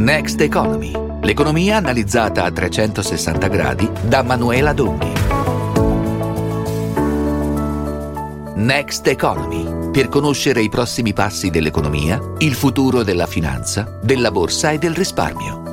Next Economy, l'economia analizzata a 360 gradi da Manuela Donghi. Next Economy, per conoscere i prossimi passi dell'economia, il futuro della finanza, della borsa e del risparmio.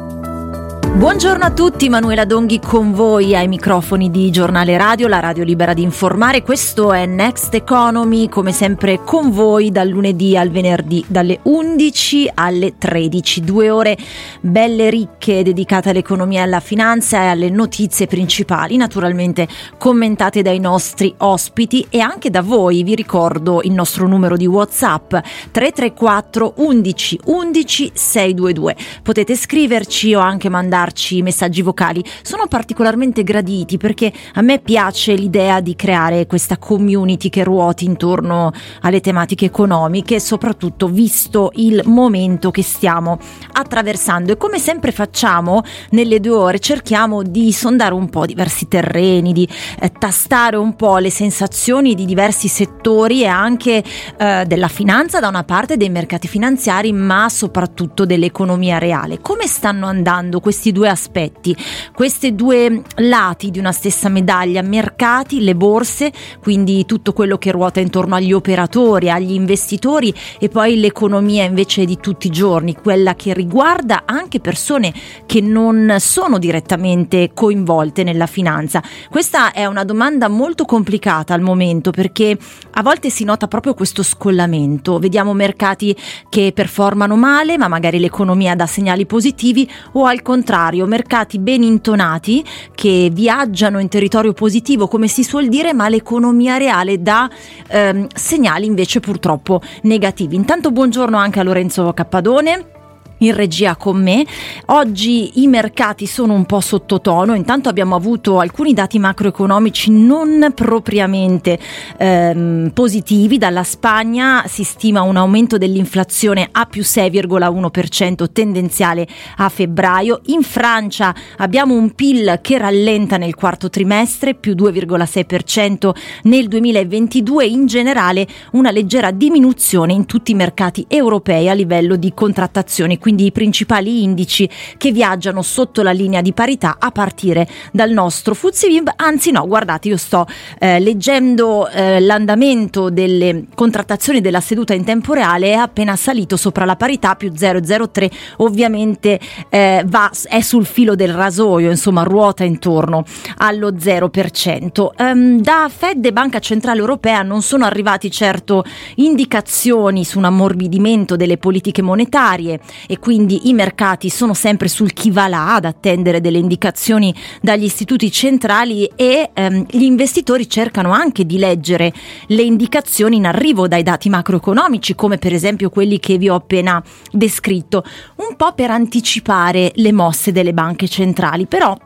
Buongiorno a tutti, Manuela Donghi con voi ai microfoni di Giornale Radio, la radio libera di informare. Questo è Next Economy, come sempre con voi dal lunedì al venerdì, dalle 11 alle 13. Due ore belle ricche dedicate all'economia e alla finanza e alle notizie principali, naturalmente commentate dai nostri ospiti e anche da voi. Vi ricordo il nostro numero di WhatsApp 334 11 11 622. Potete scriverci o anche mandare mandarci messaggi vocali sono particolarmente graditi perché a me piace l'idea di creare questa community che ruoti intorno alle tematiche economiche, soprattutto visto il momento che stiamo attraversando e come sempre facciamo nelle due ore cerchiamo di sondare un po' diversi terreni, di eh, tastare un po' le sensazioni di diversi settori e anche eh, della finanza da una parte dei mercati finanziari ma soprattutto dell'economia reale. Come stanno andando questi due due aspetti, questi due lati di una stessa medaglia, mercati, le borse, quindi tutto quello che ruota intorno agli operatori, agli investitori e poi l'economia invece di tutti i giorni, quella che riguarda anche persone che non sono direttamente coinvolte nella finanza. Questa è una domanda molto complicata al momento perché a volte si nota proprio questo scollamento, vediamo mercati che performano male ma magari l'economia dà segnali positivi o al contrario contrario, mercati ben intonati che viaggiano in territorio positivo, come si suol dire, ma l'economia reale dà ehm, segnali invece purtroppo negativi. Intanto buongiorno anche a Lorenzo Cappadone in regia con me. Oggi i mercati sono un po' sottotono, intanto abbiamo avuto alcuni dati macroeconomici non propriamente ehm, positivi. Dalla Spagna si stima un aumento dell'inflazione a più 6,1% tendenziale a febbraio. In Francia abbiamo un PIL che rallenta nel quarto trimestre, più 2,6% nel 2022. In generale una leggera diminuzione in tutti i mercati europei a livello di contrattazioni quindi i principali indici che viaggiano sotto la linea di parità a partire dal nostro FTSE anzi no, guardate, io sto eh, leggendo eh, l'andamento delle contrattazioni della seduta in tempo reale, è appena salito sopra la parità più 0,03, ovviamente eh, va, è sul filo del rasoio, insomma ruota intorno allo 0%. Um, ehm, da Fed e Banca Centrale Europea non sono arrivati certo indicazioni su un ammorbidimento delle politiche monetarie e quindi i mercati sono sempre sul chi va là ad attendere delle indicazioni dagli istituti centrali e ehm, gli investitori cercano anche di leggere le indicazioni in arrivo dai dati macroeconomici come per esempio quelli che vi ho appena descritto, un po' per anticipare le mosse delle banche centrali, però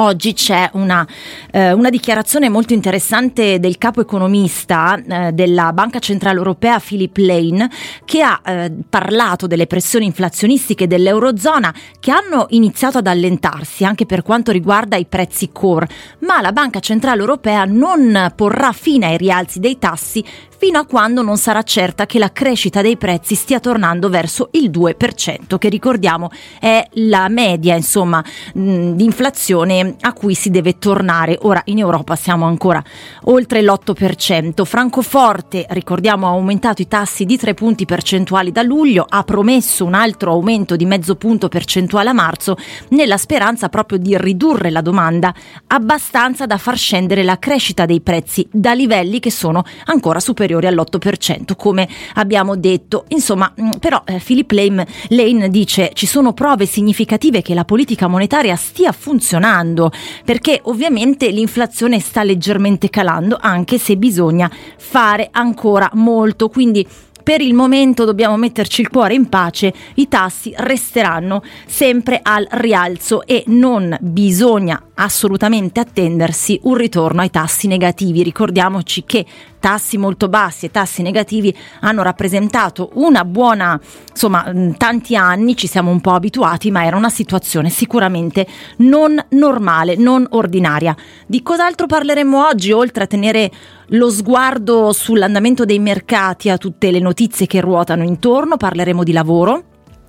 Oggi c'è una, eh, una, dichiarazione molto interessante del capo economista eh, della Banca Centrale Europea, Philip Lane, che ha eh, parlato delle pressioni inflazionistiche dell'Eurozona che hanno iniziato ad allentarsi anche per quanto riguarda i prezzi core, ma la Banca Centrale Europea non porrà fine ai rialzi dei tassi fino a quando non sarà certa che la crescita dei prezzi stia tornando verso il 2%, che ricordiamo è la media, insomma, mh, di inflazione a cui si deve tornare. Ora in Europa siamo ancora oltre l'8%. Francoforte, ricordiamo, ha aumentato i tassi di 3 punti percentuali da luglio, ha promesso un altro aumento di mezzo punto percentuale a marzo, nella speranza proprio di ridurre la domanda abbastanza da far scendere la crescita dei prezzi da livelli che sono ancora superiori superiori all'8%, come abbiamo detto. Insomma, mm, però eh, Philip Lane dice ci sono prove significative che la politica monetaria stia funzionando, perché ovviamente l'inflazione sta leggermente calando, anche se bisogna fare ancora molto. Quindi per il momento dobbiamo metterci il cuore in pace, i tassi resteranno sempre al rialzo e non bisogna assolutamente attendersi un ritorno ai tassi negativi. Ricordiamoci che tassi molto bassi e tassi negativi hanno rappresentato una buona, insomma, tanti anni, ci siamo un po' abituati, ma era una situazione sicuramente non normale, non ordinaria. Di cos'altro parleremo oggi, oltre a tenere lo sguardo sull'andamento dei mercati, a tutte le notizie che ruotano intorno, parleremo di lavoro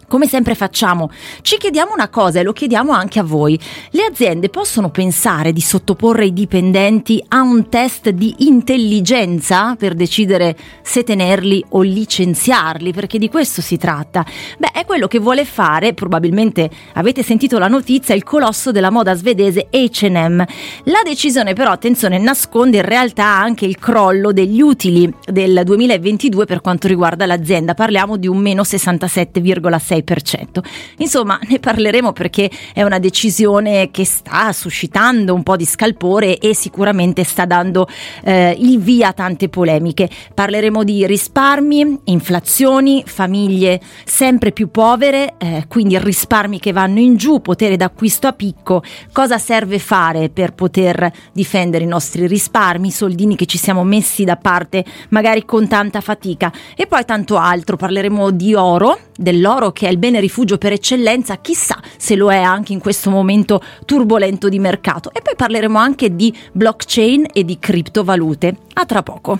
come sempre facciamo, ci chiediamo una cosa e lo chiediamo anche a voi. Le aziende possono pensare di sottoporre i dipendenti a un test di intelligenza per decidere se tenerli o licenziarli? Perché di questo si tratta. Beh, è quello che vuole fare, probabilmente avete sentito la notizia, il colosso della moda svedese H&M. La decisione però, attenzione, nasconde in realtà anche il crollo degli utili del 2022 per quanto riguarda l'azienda. Parliamo di un meno 67,6 6%. Insomma, ne parleremo perché è una decisione che sta suscitando un po' di scalpore e sicuramente sta dando eh, il via a tante polemiche. Parleremo di risparmi, inflazioni, famiglie sempre più povere, eh, quindi risparmi che vanno in giù, potere d'acquisto a picco, cosa serve fare per poter difendere i nostri risparmi, soldini che ci siamo messi da parte magari con tanta fatica e poi tanto altro. Parleremo di oro, dell'oro che è il bene rifugio per eccellenza, chissà se lo è anche in questo momento turbolento di mercato. E poi parleremo anche di blockchain e di criptovalute. A tra poco.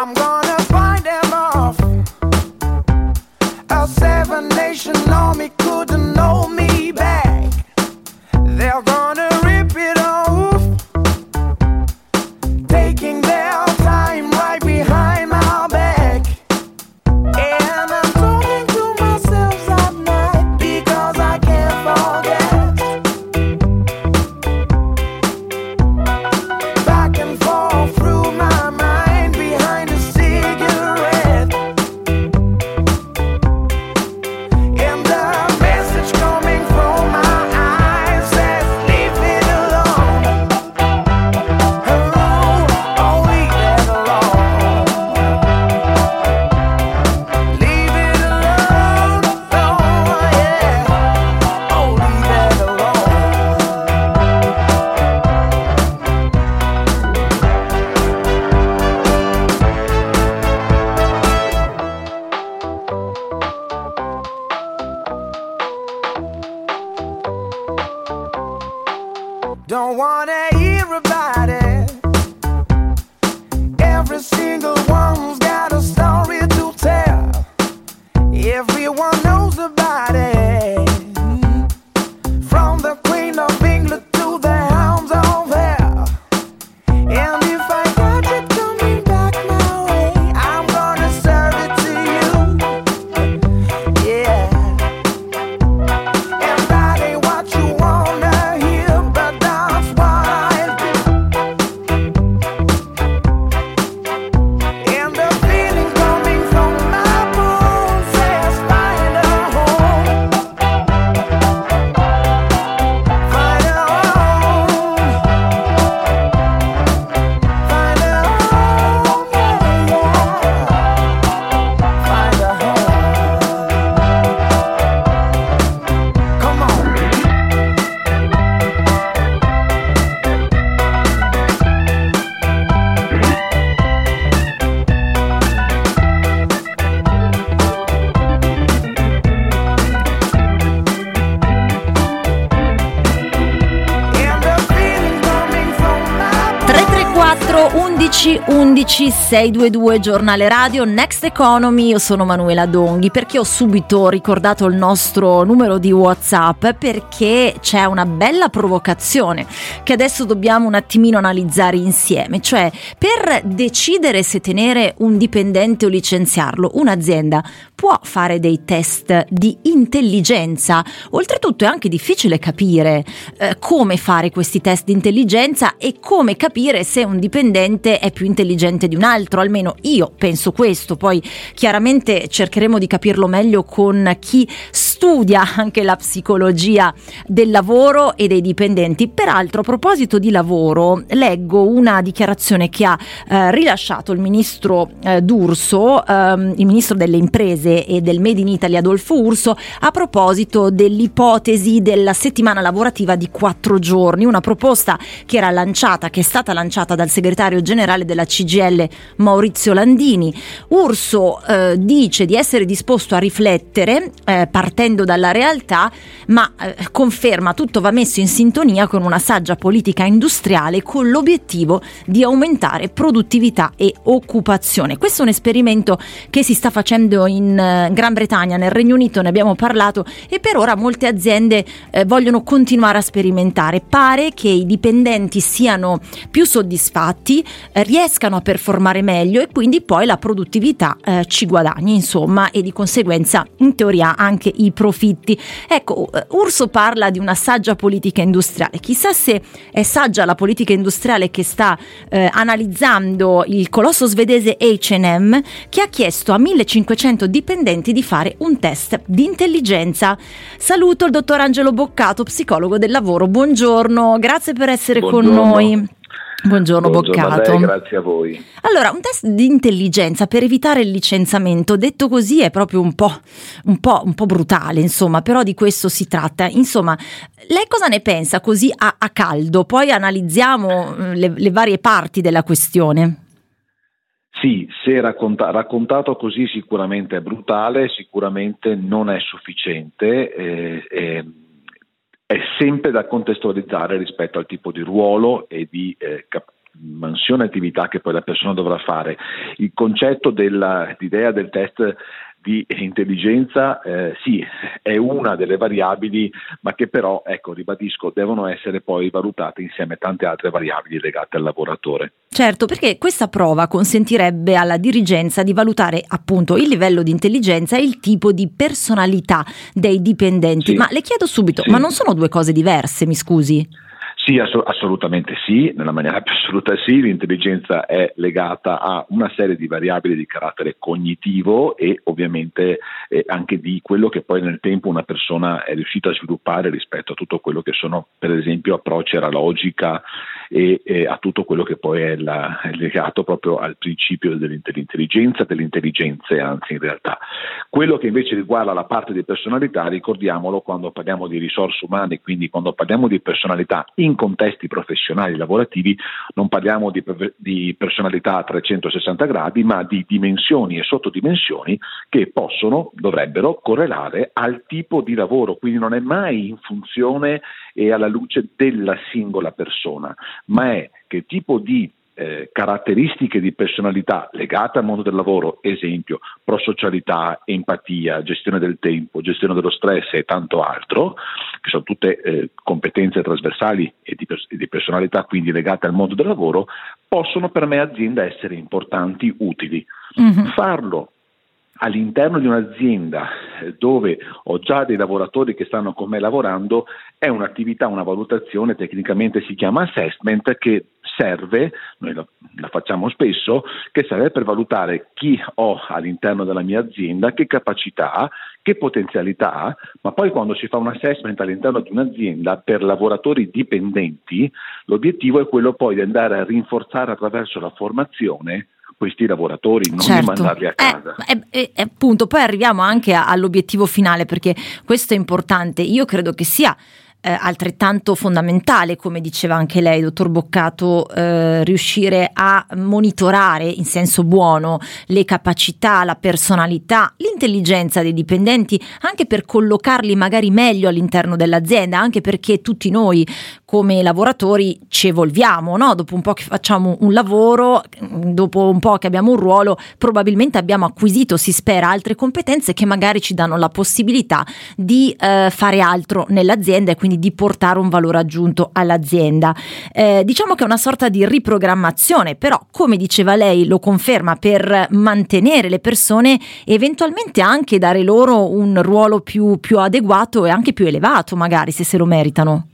I'm gonna find them off. A seven nation army couldn't know me back. They're gonna 11 11 622 giornale radio Next Economy. Io sono Manuela Donghi perché ho subito ricordato il nostro numero di Whatsapp perché c'è una bella provocazione che adesso dobbiamo un attimino analizzare insieme cioè per decidere se tenere un dipendente o licenziarlo un'azienda può fare dei test di intelligenza. Oltretutto è anche difficile capire eh, come fare questi test di intelligenza e come capire se un dipendente è più intelligente di un altro, almeno io penso questo, poi chiaramente cercheremo di capirlo meglio con chi studia anche la psicologia del lavoro e dei dipendenti. Peraltro a proposito di lavoro leggo una dichiarazione che ha eh, rilasciato il ministro eh, D'Urso, ehm, il ministro delle imprese e del Made in Italy Adolfo Urso, a proposito dell'ipotesi della settimana lavorativa di quattro giorni, una proposta che era lanciata, che è stata lanciata dal segretario generale della CGL Maurizio Landini. Urso eh, dice di essere disposto a riflettere, eh, partendo uscendo dalla realtà, ma eh, conferma tutto va messo in sintonia con una saggia politica industriale con l'obiettivo di aumentare produttività e occupazione. Questo è un esperimento che si sta facendo in eh, Gran Bretagna, nel Regno Unito, ne abbiamo parlato e per ora molte aziende eh, vogliono continuare a sperimentare. Pare che i dipendenti siano più soddisfatti, eh, riescano a performare meglio e quindi poi la produttività eh, ci guadagni, insomma, e di conseguenza in teoria anche i profitti. Ecco, eh, Urso parla di una saggia politica industriale. Chissà se è saggia la politica industriale che sta eh, analizzando il colosso svedese H&M che ha chiesto a 1500 dipendenti di fare un test di intelligenza. Saluto il dottor Angelo Boccato, psicologo del lavoro. Buongiorno, grazie per essere Buongiorno. con noi. Buongiorno, Buongiorno Boccato. A lei, grazie a voi. Allora, un test di intelligenza per evitare il licenziamento, detto così, è proprio un po', un po', un po brutale, insomma, però di questo si tratta. Insomma, lei cosa ne pensa così a, a caldo? Poi analizziamo mm, le, le varie parti della questione. Sì, se racconta- raccontato così sicuramente è brutale, sicuramente non è sufficiente. Eh, eh, è sempre da contestualizzare rispetto al tipo di ruolo e di eh, cap- mansione attività che poi la persona dovrà fare. Il concetto dell'idea del test di intelligenza eh, sì, è una delle variabili, ma che però, ecco, ribadisco, devono essere poi valutate insieme a tante altre variabili legate al lavoratore. Certo, perché questa prova consentirebbe alla dirigenza di valutare appunto il livello di intelligenza e il tipo di personalità dei dipendenti. Sì. Ma le chiedo subito, sì. ma non sono due cose diverse, mi scusi? Sì, ass- assolutamente sì, nella maniera più assoluta sì, l'intelligenza è legata a una serie di variabili di carattere cognitivo e ovviamente eh, anche di quello che poi nel tempo una persona è riuscita a sviluppare rispetto a tutto quello che sono per esempio approcci alla logica e, e a tutto quello che poi è, la, è, legato proprio al principio dell'intelligenza, delle intelligenze anzi in realtà. Quello che invece riguarda la parte di personalità, ricordiamolo quando parliamo di risorse umane, quindi quando parliamo di personalità in contesti professionali lavorativi non parliamo di, di personalità a 360 gradi, ma di dimensioni e sottodimensioni che possono, dovrebbero correlare al tipo di lavoro, quindi non è mai in funzione e alla luce della singola persona, ma è che tipo di eh, caratteristiche di personalità legate al mondo del lavoro, esempio prosocialità, empatia, gestione del tempo, gestione dello stress e tanto altro, che sono tutte eh, competenze trasversali e di, pers- di, personalità quindi legate al mondo del lavoro, possono per me azienda essere importanti, utili. Mm-hmm. Farlo all'interno di un'azienda eh, dove ho già dei lavoratori che stanno con me lavorando è un'attività, una valutazione, tecnicamente si chiama assessment, che serve, noi la, facciamo spesso, che serve per valutare chi ho all'interno della mia azienda, che capacità che potenzialità ma poi quando si fa un assessment all'interno di un'azienda per lavoratori dipendenti, l'obiettivo è quello poi di andare a rinforzare attraverso la formazione questi lavoratori, non certo. mandarli a casa. Eh, eh, eh, appunto, poi arriviamo anche all'obiettivo finale perché questo è importante. Io credo che sia eh, altrettanto fondamentale, come diceva anche lei, dottor Boccato, eh, riuscire a monitorare in senso buono le capacità, la personalità, l'intelligenza dei dipendenti, anche per collocarli magari meglio all'interno dell'azienda, anche perché tutti noi come lavoratori ci evolviamo, no? dopo un po' che facciamo un lavoro, dopo un po' che abbiamo un ruolo, probabilmente abbiamo acquisito, si spera, altre competenze che magari ci danno la possibilità di eh, fare altro nell'azienda e quindi di portare un valore aggiunto all'azienda. Eh, diciamo che è una sorta di riprogrammazione, però come diceva lei lo conferma per mantenere le persone e eventualmente anche dare loro un ruolo più, più adeguato e anche più elevato magari se se lo meritano.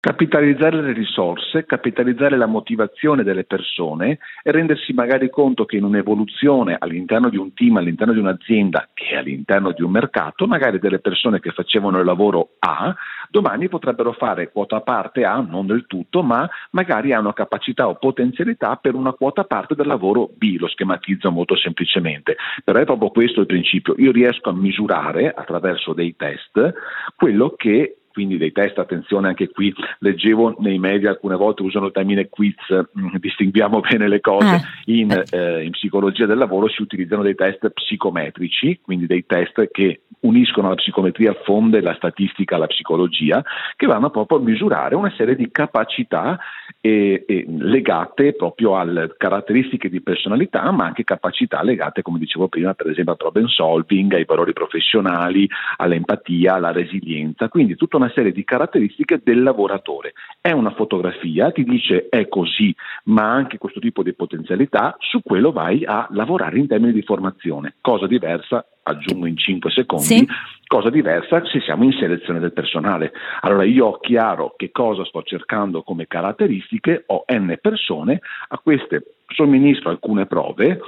Capitalizzare le risorse, capitalizzare la motivazione delle persone e rendersi magari conto che in un'evoluzione all'interno di un team, all'interno di un'azienda e all'interno di un mercato, magari delle persone che facevano il lavoro A, domani potrebbero fare quota parte A, non del tutto, ma magari hanno capacità o potenzialità per una quota parte del lavoro B, lo schematizzo molto semplicemente. Però è proprio questo il principio, io riesco a misurare attraverso dei test quello che quindi dei test, attenzione anche qui, leggevo nei media alcune volte usano il termine quiz, mm, distinguiamo bene le cose, eh. in, eh. in psicologia del lavoro si utilizzano dei test psicometrici, quindi dei test che uniscono la psicometria a fonde, la statistica alla psicologia, che vanno proprio a misurare una serie di capacità eh, eh, legate proprio alle caratteristiche di personalità, ma anche capacità legate, come dicevo prima, per esempio al problem solving, ai valori professionali, all'empatia, alla resilienza, quindi tutta una serie di caratteristiche del lavoratore. È una fotografia, ti dice è così, ma anche questo tipo di potenzialità, su quello vai a lavorare in termini di formazione, cosa diversa aggiungo in 5 secondi, sì. cosa diversa se siamo in selezione del personale. Allora io ho chiaro che cosa sto cercando come caratteristiche, ho n persone, a queste somministro alcune prove,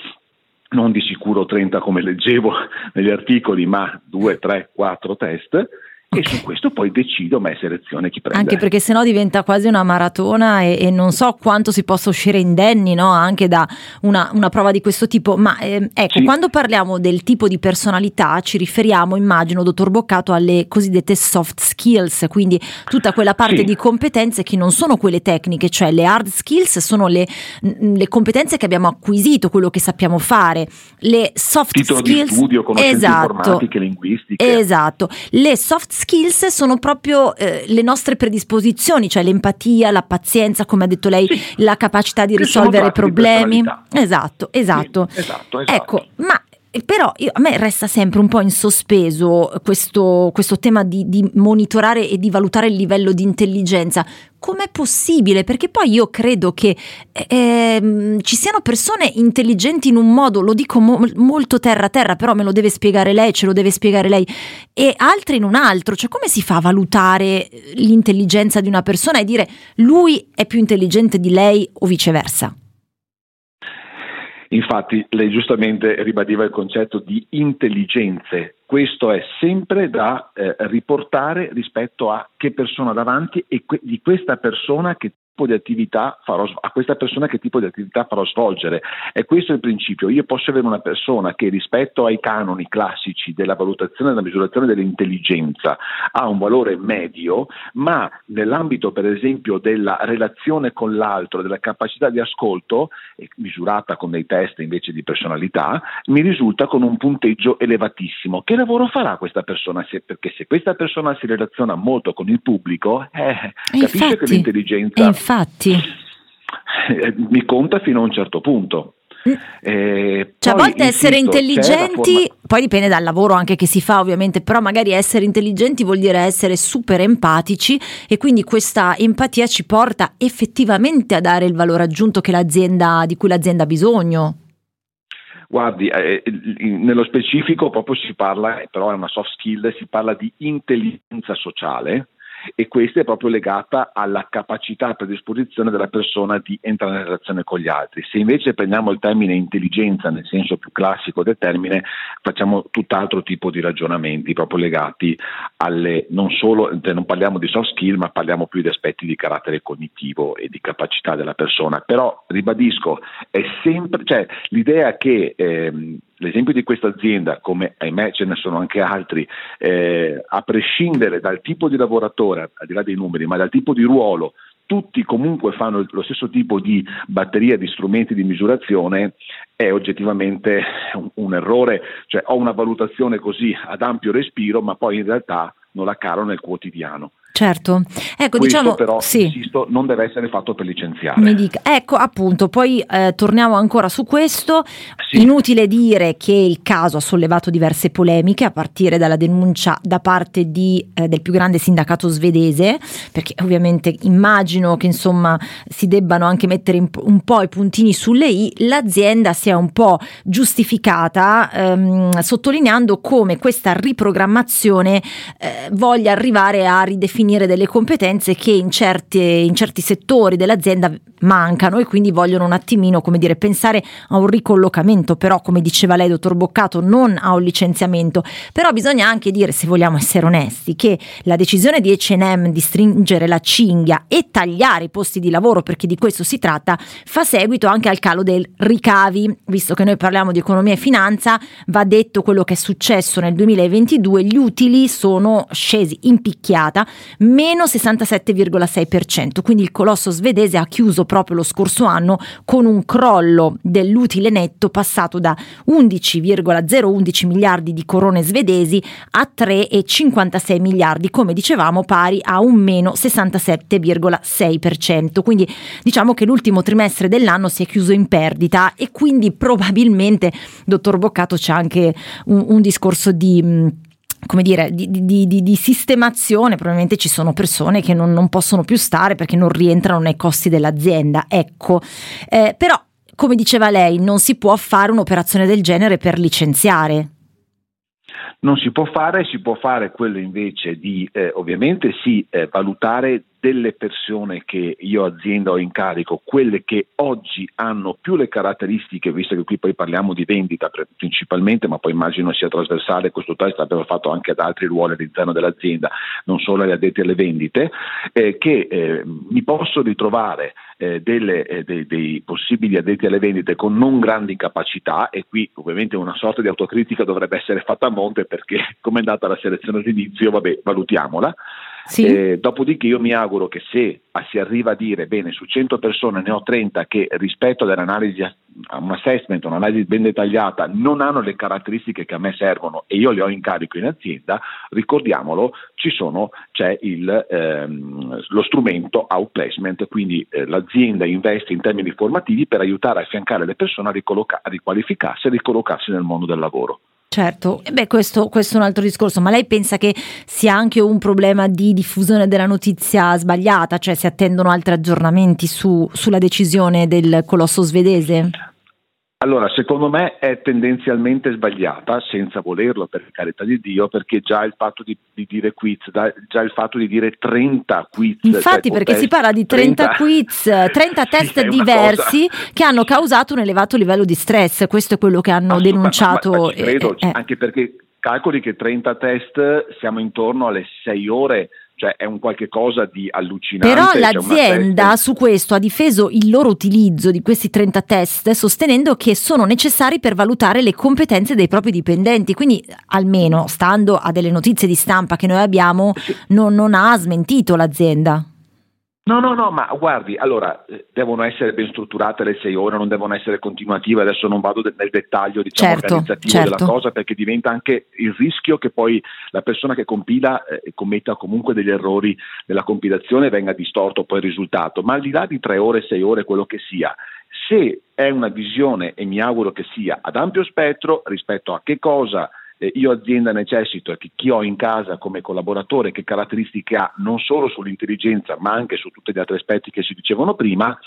non di sicuro 30 come leggevo negli articoli, ma 2, 3, 4 test e su questo poi decido me selezione chi prende. Anche perché sennò diventa quasi una maratona e, e non so quanto si possa uscire indenni no? anche da una, una, prova di questo tipo. Ma eh, ecco, sì. quando parliamo del tipo di personalità ci riferiamo, immagino, dottor Boccato, alle cosiddette soft skills, quindi tutta quella parte sì. di competenze che non sono quelle tecniche, cioè le hard skills sono le, le, competenze che abbiamo acquisito, quello che sappiamo fare. Le soft Titolo skills... di studio, conoscenze esatto, informatiche, linguistiche. Esatto. Le soft skills sono proprio eh, le nostre predisposizioni, cioè l'empatia, la pazienza, come ha detto lei, sì. la capacità di risolvere problemi. Esatto, esatto. Sì, esatto, esatto. Ecco, ma però io, a me resta sempre un po' in sospeso questo, questo tema di, di, monitorare e di valutare il livello di intelligenza. Com'è possibile? Perché poi io credo che eh, ci siano persone intelligenti in un modo, lo dico mo- molto terra a terra, però me lo deve spiegare lei, ce lo deve spiegare lei, e altre in un altro. Cioè come si fa a valutare l'intelligenza di una persona e dire lui è più intelligente di lei o viceversa? Infatti lei giustamente ribadiva il concetto di intelligenze. Questo è sempre da eh, riportare rispetto a che persona davanti e que- di questa persona che tipo di attività farò, a questa persona che tipo di attività farò svolgere. E questo è il principio. Io posso avere una persona che rispetto ai canoni classici della valutazione e della misurazione dell'intelligenza ha un valore medio, ma nell'ambito per esempio della relazione con l'altro, della capacità di ascolto, misurata con dei test invece di personalità, mi risulta con un punteggio elevatissimo. Che lavoro farà questa persona? Se, perché se questa persona si relaziona molto con il pubblico, eh, capisce infatti, che l'intelligenza infatti. Eh, mi conta fino a un certo punto. Mm. Eh, cioè, a volte essere intelligenti, forma... poi dipende dal lavoro anche che si fa ovviamente, però magari essere intelligenti vuol dire essere super empatici e quindi questa empatia ci porta effettivamente a dare il valore aggiunto di cui l'azienda ha bisogno. Guardi, eh, nello specifico proprio si parla, però è una soft skill, si parla di intelligenza sociale e questa è proprio legata alla capacità e predisposizione della persona di entrare in relazione con gli altri. Se invece prendiamo il termine intelligenza nel senso più classico del termine, facciamo tutt'altro tipo di ragionamenti proprio legati alle non solo, cioè non parliamo di soft skill, ma parliamo più di aspetti di carattere cognitivo e di capacità della persona. Però ribadisco, è sempre, cioè, l'idea che ehm, L'esempio di questa azienda, come ahimè ce ne sono anche altri, eh, a prescindere dal tipo di lavoratore, al di là dei numeri, ma dal tipo di ruolo, tutti comunque fanno lo stesso tipo di batteria di strumenti di misurazione, è oggettivamente un, un errore. Cioè ho una valutazione così ad ampio respiro, ma poi in realtà non la caro nel quotidiano. Certo, ecco Questo diciamo però, sì. insisto, non deve essere fatto per licenziare. Mi dica. Ecco appunto, poi eh, torniamo ancora su questo, sì. inutile dire che il caso ha sollevato diverse polemiche a partire dalla denuncia da parte di, eh, del più grande sindacato svedese, perché ovviamente immagino che insomma si debbano anche mettere un po' i puntini sulle i, l'azienda si è un po' giustificata ehm, sottolineando come questa riprogrammazione eh, voglia arrivare a ridefinire definire delle competenze che in, certe, in certi settori dell'azienda mancano e quindi vogliono un attimino, come dire, pensare a un ricollocamento, però come diceva lei, dottor Boccato, non a un licenziamento. Però bisogna anche dire, se vogliamo essere onesti, che la decisione di H&M di stringere la cinghia e tagliare i posti di lavoro, perché di questo si tratta, fa seguito anche al calo dei ricavi. Visto che noi parliamo di economia e finanza, va detto quello che è successo nel 2022, gli utili sono scesi in picchiata meno 67,6%, quindi il colosso svedese ha chiuso proprio lo scorso anno con un crollo dell'utile netto passato da 11,011 miliardi di corone svedesi a 3,56 miliardi, come dicevamo pari a un meno 67,6%. Quindi diciamo che l'ultimo trimestre dell'anno si è chiuso in perdita e quindi probabilmente, dottor Boccato, c'è anche un, un discorso di come dire, di, di, di, di, sistemazione, probabilmente ci sono persone che non, non, possono più stare perché non rientrano nei costi dell'azienda. Ecco, eh, però, come diceva lei, non si può fare un'operazione del genere per licenziare. Non si può fare, si può fare quello invece di eh, ovviamente sì eh, valutare delle persone che io azienda ho in carico, quelle che oggi hanno più le caratteristiche, visto che qui poi parliamo di vendita principalmente, ma poi immagino sia trasversale, questo test l'abbiamo fatto anche ad altri ruoli all'interno dell'azienda, non solo agli addetti alle vendite, eh, che eh, mi posso ritrovare eh, delle, eh, dei, dei, possibili addetti alle vendite con non grandi capacità e qui ovviamente una sorta di autocritica dovrebbe essere fatta a monte perché come è andata la selezione all'inizio, vabbè, valutiamola. Sì. Eh, dopodiché io mi auguro che se si arriva a dire bene su 100 persone ne ho 30 che rispetto all'analisi a un assessment, un'analisi ben dettagliata non hanno le caratteristiche che a me servono e io le ho in carico in azienda, ricordiamolo, sono, c'è il, ehm, lo strumento outplacement, quindi eh, l'azienda investe in termini formativi per aiutare a affiancare le persone a, ricolloca- a riqualificarsi e ricollocarsi nel mondo del lavoro. Certo, beh, questo, questo, è un altro discorso, ma lei pensa che sia anche un problema di diffusione della notizia sbagliata, cioè si attendono altri aggiornamenti su, sulla decisione del colosso svedese? Allora, secondo me è tendenzialmente sbagliata, senza volerlo per carità di Dio, perché già il fatto di, di dire quiz, già il fatto di dire 30 quiz. Infatti, cioè perché test, si parla di 30, 30 quiz, 30 test diversi cosa. che hanno causato un elevato livello di stress. Questo è quello che hanno denunciato. Ma, ma, ma credo, eh, eh. anche perché calcoli che 30 test siamo intorno alle 6 ore cioè è un qualche cosa di allucinante. Però l'azienda su questo ha difeso il loro utilizzo di questi 30 test sostenendo che sono necessari per valutare le competenze dei propri dipendenti, quindi almeno stando a delle notizie di stampa che noi abbiamo sì. non, non ha smentito l'azienda. No, no, no, ma guardi, allora eh, devono essere ben strutturate le sei ore, non devono essere continuative, adesso non vado nel dettaglio diciamo, certo, organizzativo certo. della cosa perché diventa anche il rischio che poi la persona che compila eh, commetta comunque degli errori nella compilazione e venga distorto poi il risultato, ma al di là di tre ore, sei ore, quello che sia, se è una visione e mi auguro che sia ad ampio spettro rispetto a che cosa eh, io azienda necessito che chi ho in casa come collaboratore, che caratteristiche ha non solo sull'intelligenza ma anche su tutti gli altri aspetti che si dicevano prima,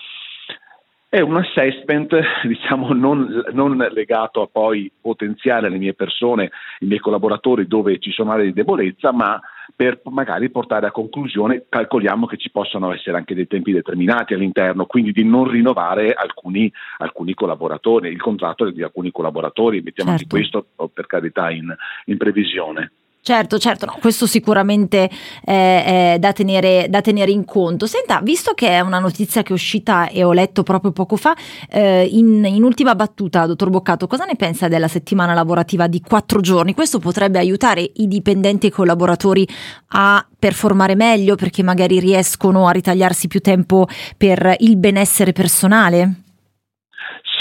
è un assessment diciamo, non, non, legato a poi potenziare le mie persone, i miei collaboratori dove ci sono aree di debolezza, ma per magari portare a conclusione, calcoliamo che ci possano essere anche dei tempi determinati all'interno, quindi di non rinnovare alcuni, alcuni collaboratori, il contratto di alcuni collaboratori, mettiamo certo. anche questo per carità in, in previsione. Certo, certo, no, questo sicuramente è, è da, tenere, da, tenere, in conto. Senta, visto che è una notizia che è uscita e ho letto proprio poco fa, eh, in, in, ultima battuta, dottor Boccato, cosa ne pensa della settimana lavorativa di quattro giorni? Questo potrebbe aiutare i dipendenti e i collaboratori a performare meglio perché magari riescono a ritagliarsi più tempo per il benessere personale?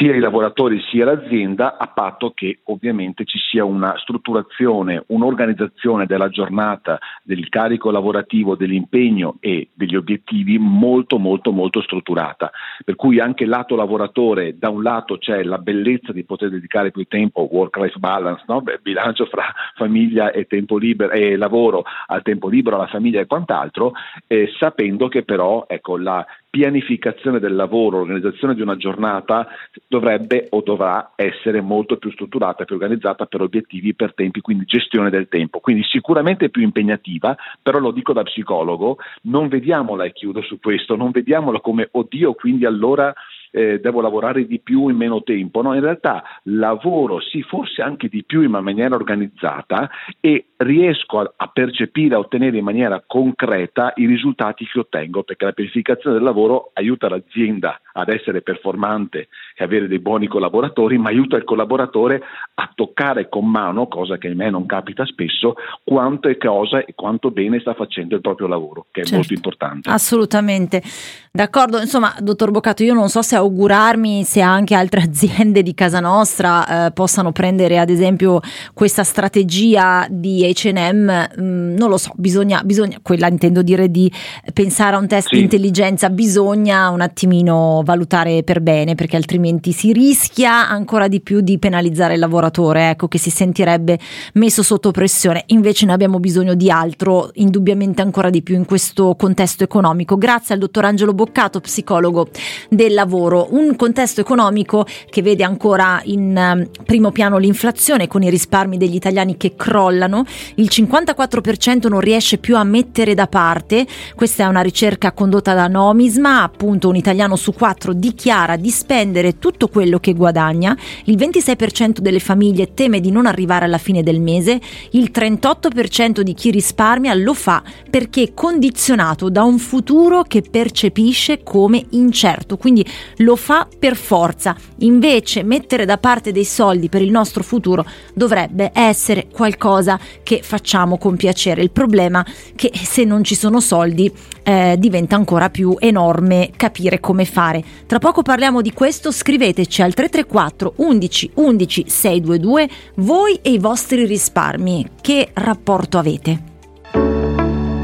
Sia i lavoratori sia l'azienda a patto che ovviamente ci sia una strutturazione, un'organizzazione della giornata, del carico lavorativo, dell'impegno e degli obiettivi molto molto molto strutturata. Per cui anche lato lavoratore, da un lato c'è la bellezza di poter dedicare più tempo, work-life balance, no? Beh, bilancio fra famiglia e tempo libero e lavoro al tempo libero, alla famiglia e quant'altro, eh, sapendo che però ecco, la pianificazione del lavoro, l'organizzazione di una giornata dovrebbe o dovrà essere molto più strutturata, più organizzata per obiettivi, per tempi, quindi gestione del tempo. Quindi sicuramente più impegnativa, però lo dico da psicologo, non vediamola e chiudo su questo, non vediamola come oddio, quindi allora eh, devo lavorare di più in meno tempo, no, in realtà lavoro sì forse anche di più in maniera organizzata e riesco a, a percepire, a ottenere in maniera concreta i risultati che ottengo, perché la pianificazione del lavoro aiuta l'azienda ad essere performante e avere dei buoni collaboratori, ma aiuta il collaboratore a toccare con mano, cosa che a me non capita spesso, quanto e cosa e quanto bene sta facendo il proprio lavoro, che è certo, molto importante. Assolutamente. D'accordo, insomma, dottor Boccato, io non so se augurarmi se anche altre aziende di casa nostra eh, possano prendere ad esempio questa strategia di H&M, mm, non lo so, bisogna, bisogna, quella intendo dire di pensare a un test sì. di intelligenza, bisogna un attimino valutare per bene perché altrimenti si rischia ancora di più di penalizzare il lavoratore, ecco che si sentirebbe messo sotto pressione, invece noi abbiamo bisogno di altro, indubbiamente ancora di più in questo contesto economico. Grazie al dottor Angelo Boccato, psicologo del lavoro. Un contesto economico che vede ancora in ehm, primo piano l'inflazione con i risparmi degli italiani che crollano. Il 54% non riesce più a mettere da parte. Questa è una ricerca condotta da Nomisma, appunto un italiano su quattro dichiara di spendere tutto quello che guadagna. Il 26% delle famiglie teme di non arrivare alla fine del mese. Il 38% di chi risparmia lo fa perché è condizionato da un futuro che percepisce come incerto, quindi lo fa per forza. Invece mettere da parte dei soldi per il nostro futuro dovrebbe essere qualcosa che facciamo con piacere. Il problema è che se non ci sono soldi eh, diventa ancora più enorme capire come fare. Tra poco parliamo di questo, scriveteci al 334 11 11 622 voi e i vostri risparmi. Che rapporto avete?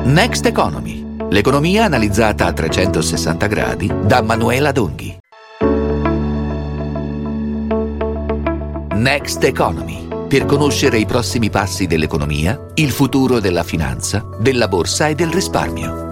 Next Economy L'economia analizzata a 360 gradi da Manuela Donghi. Next Economy. Per conoscere i prossimi passi dell'economia, il futuro della finanza, della borsa e del risparmio.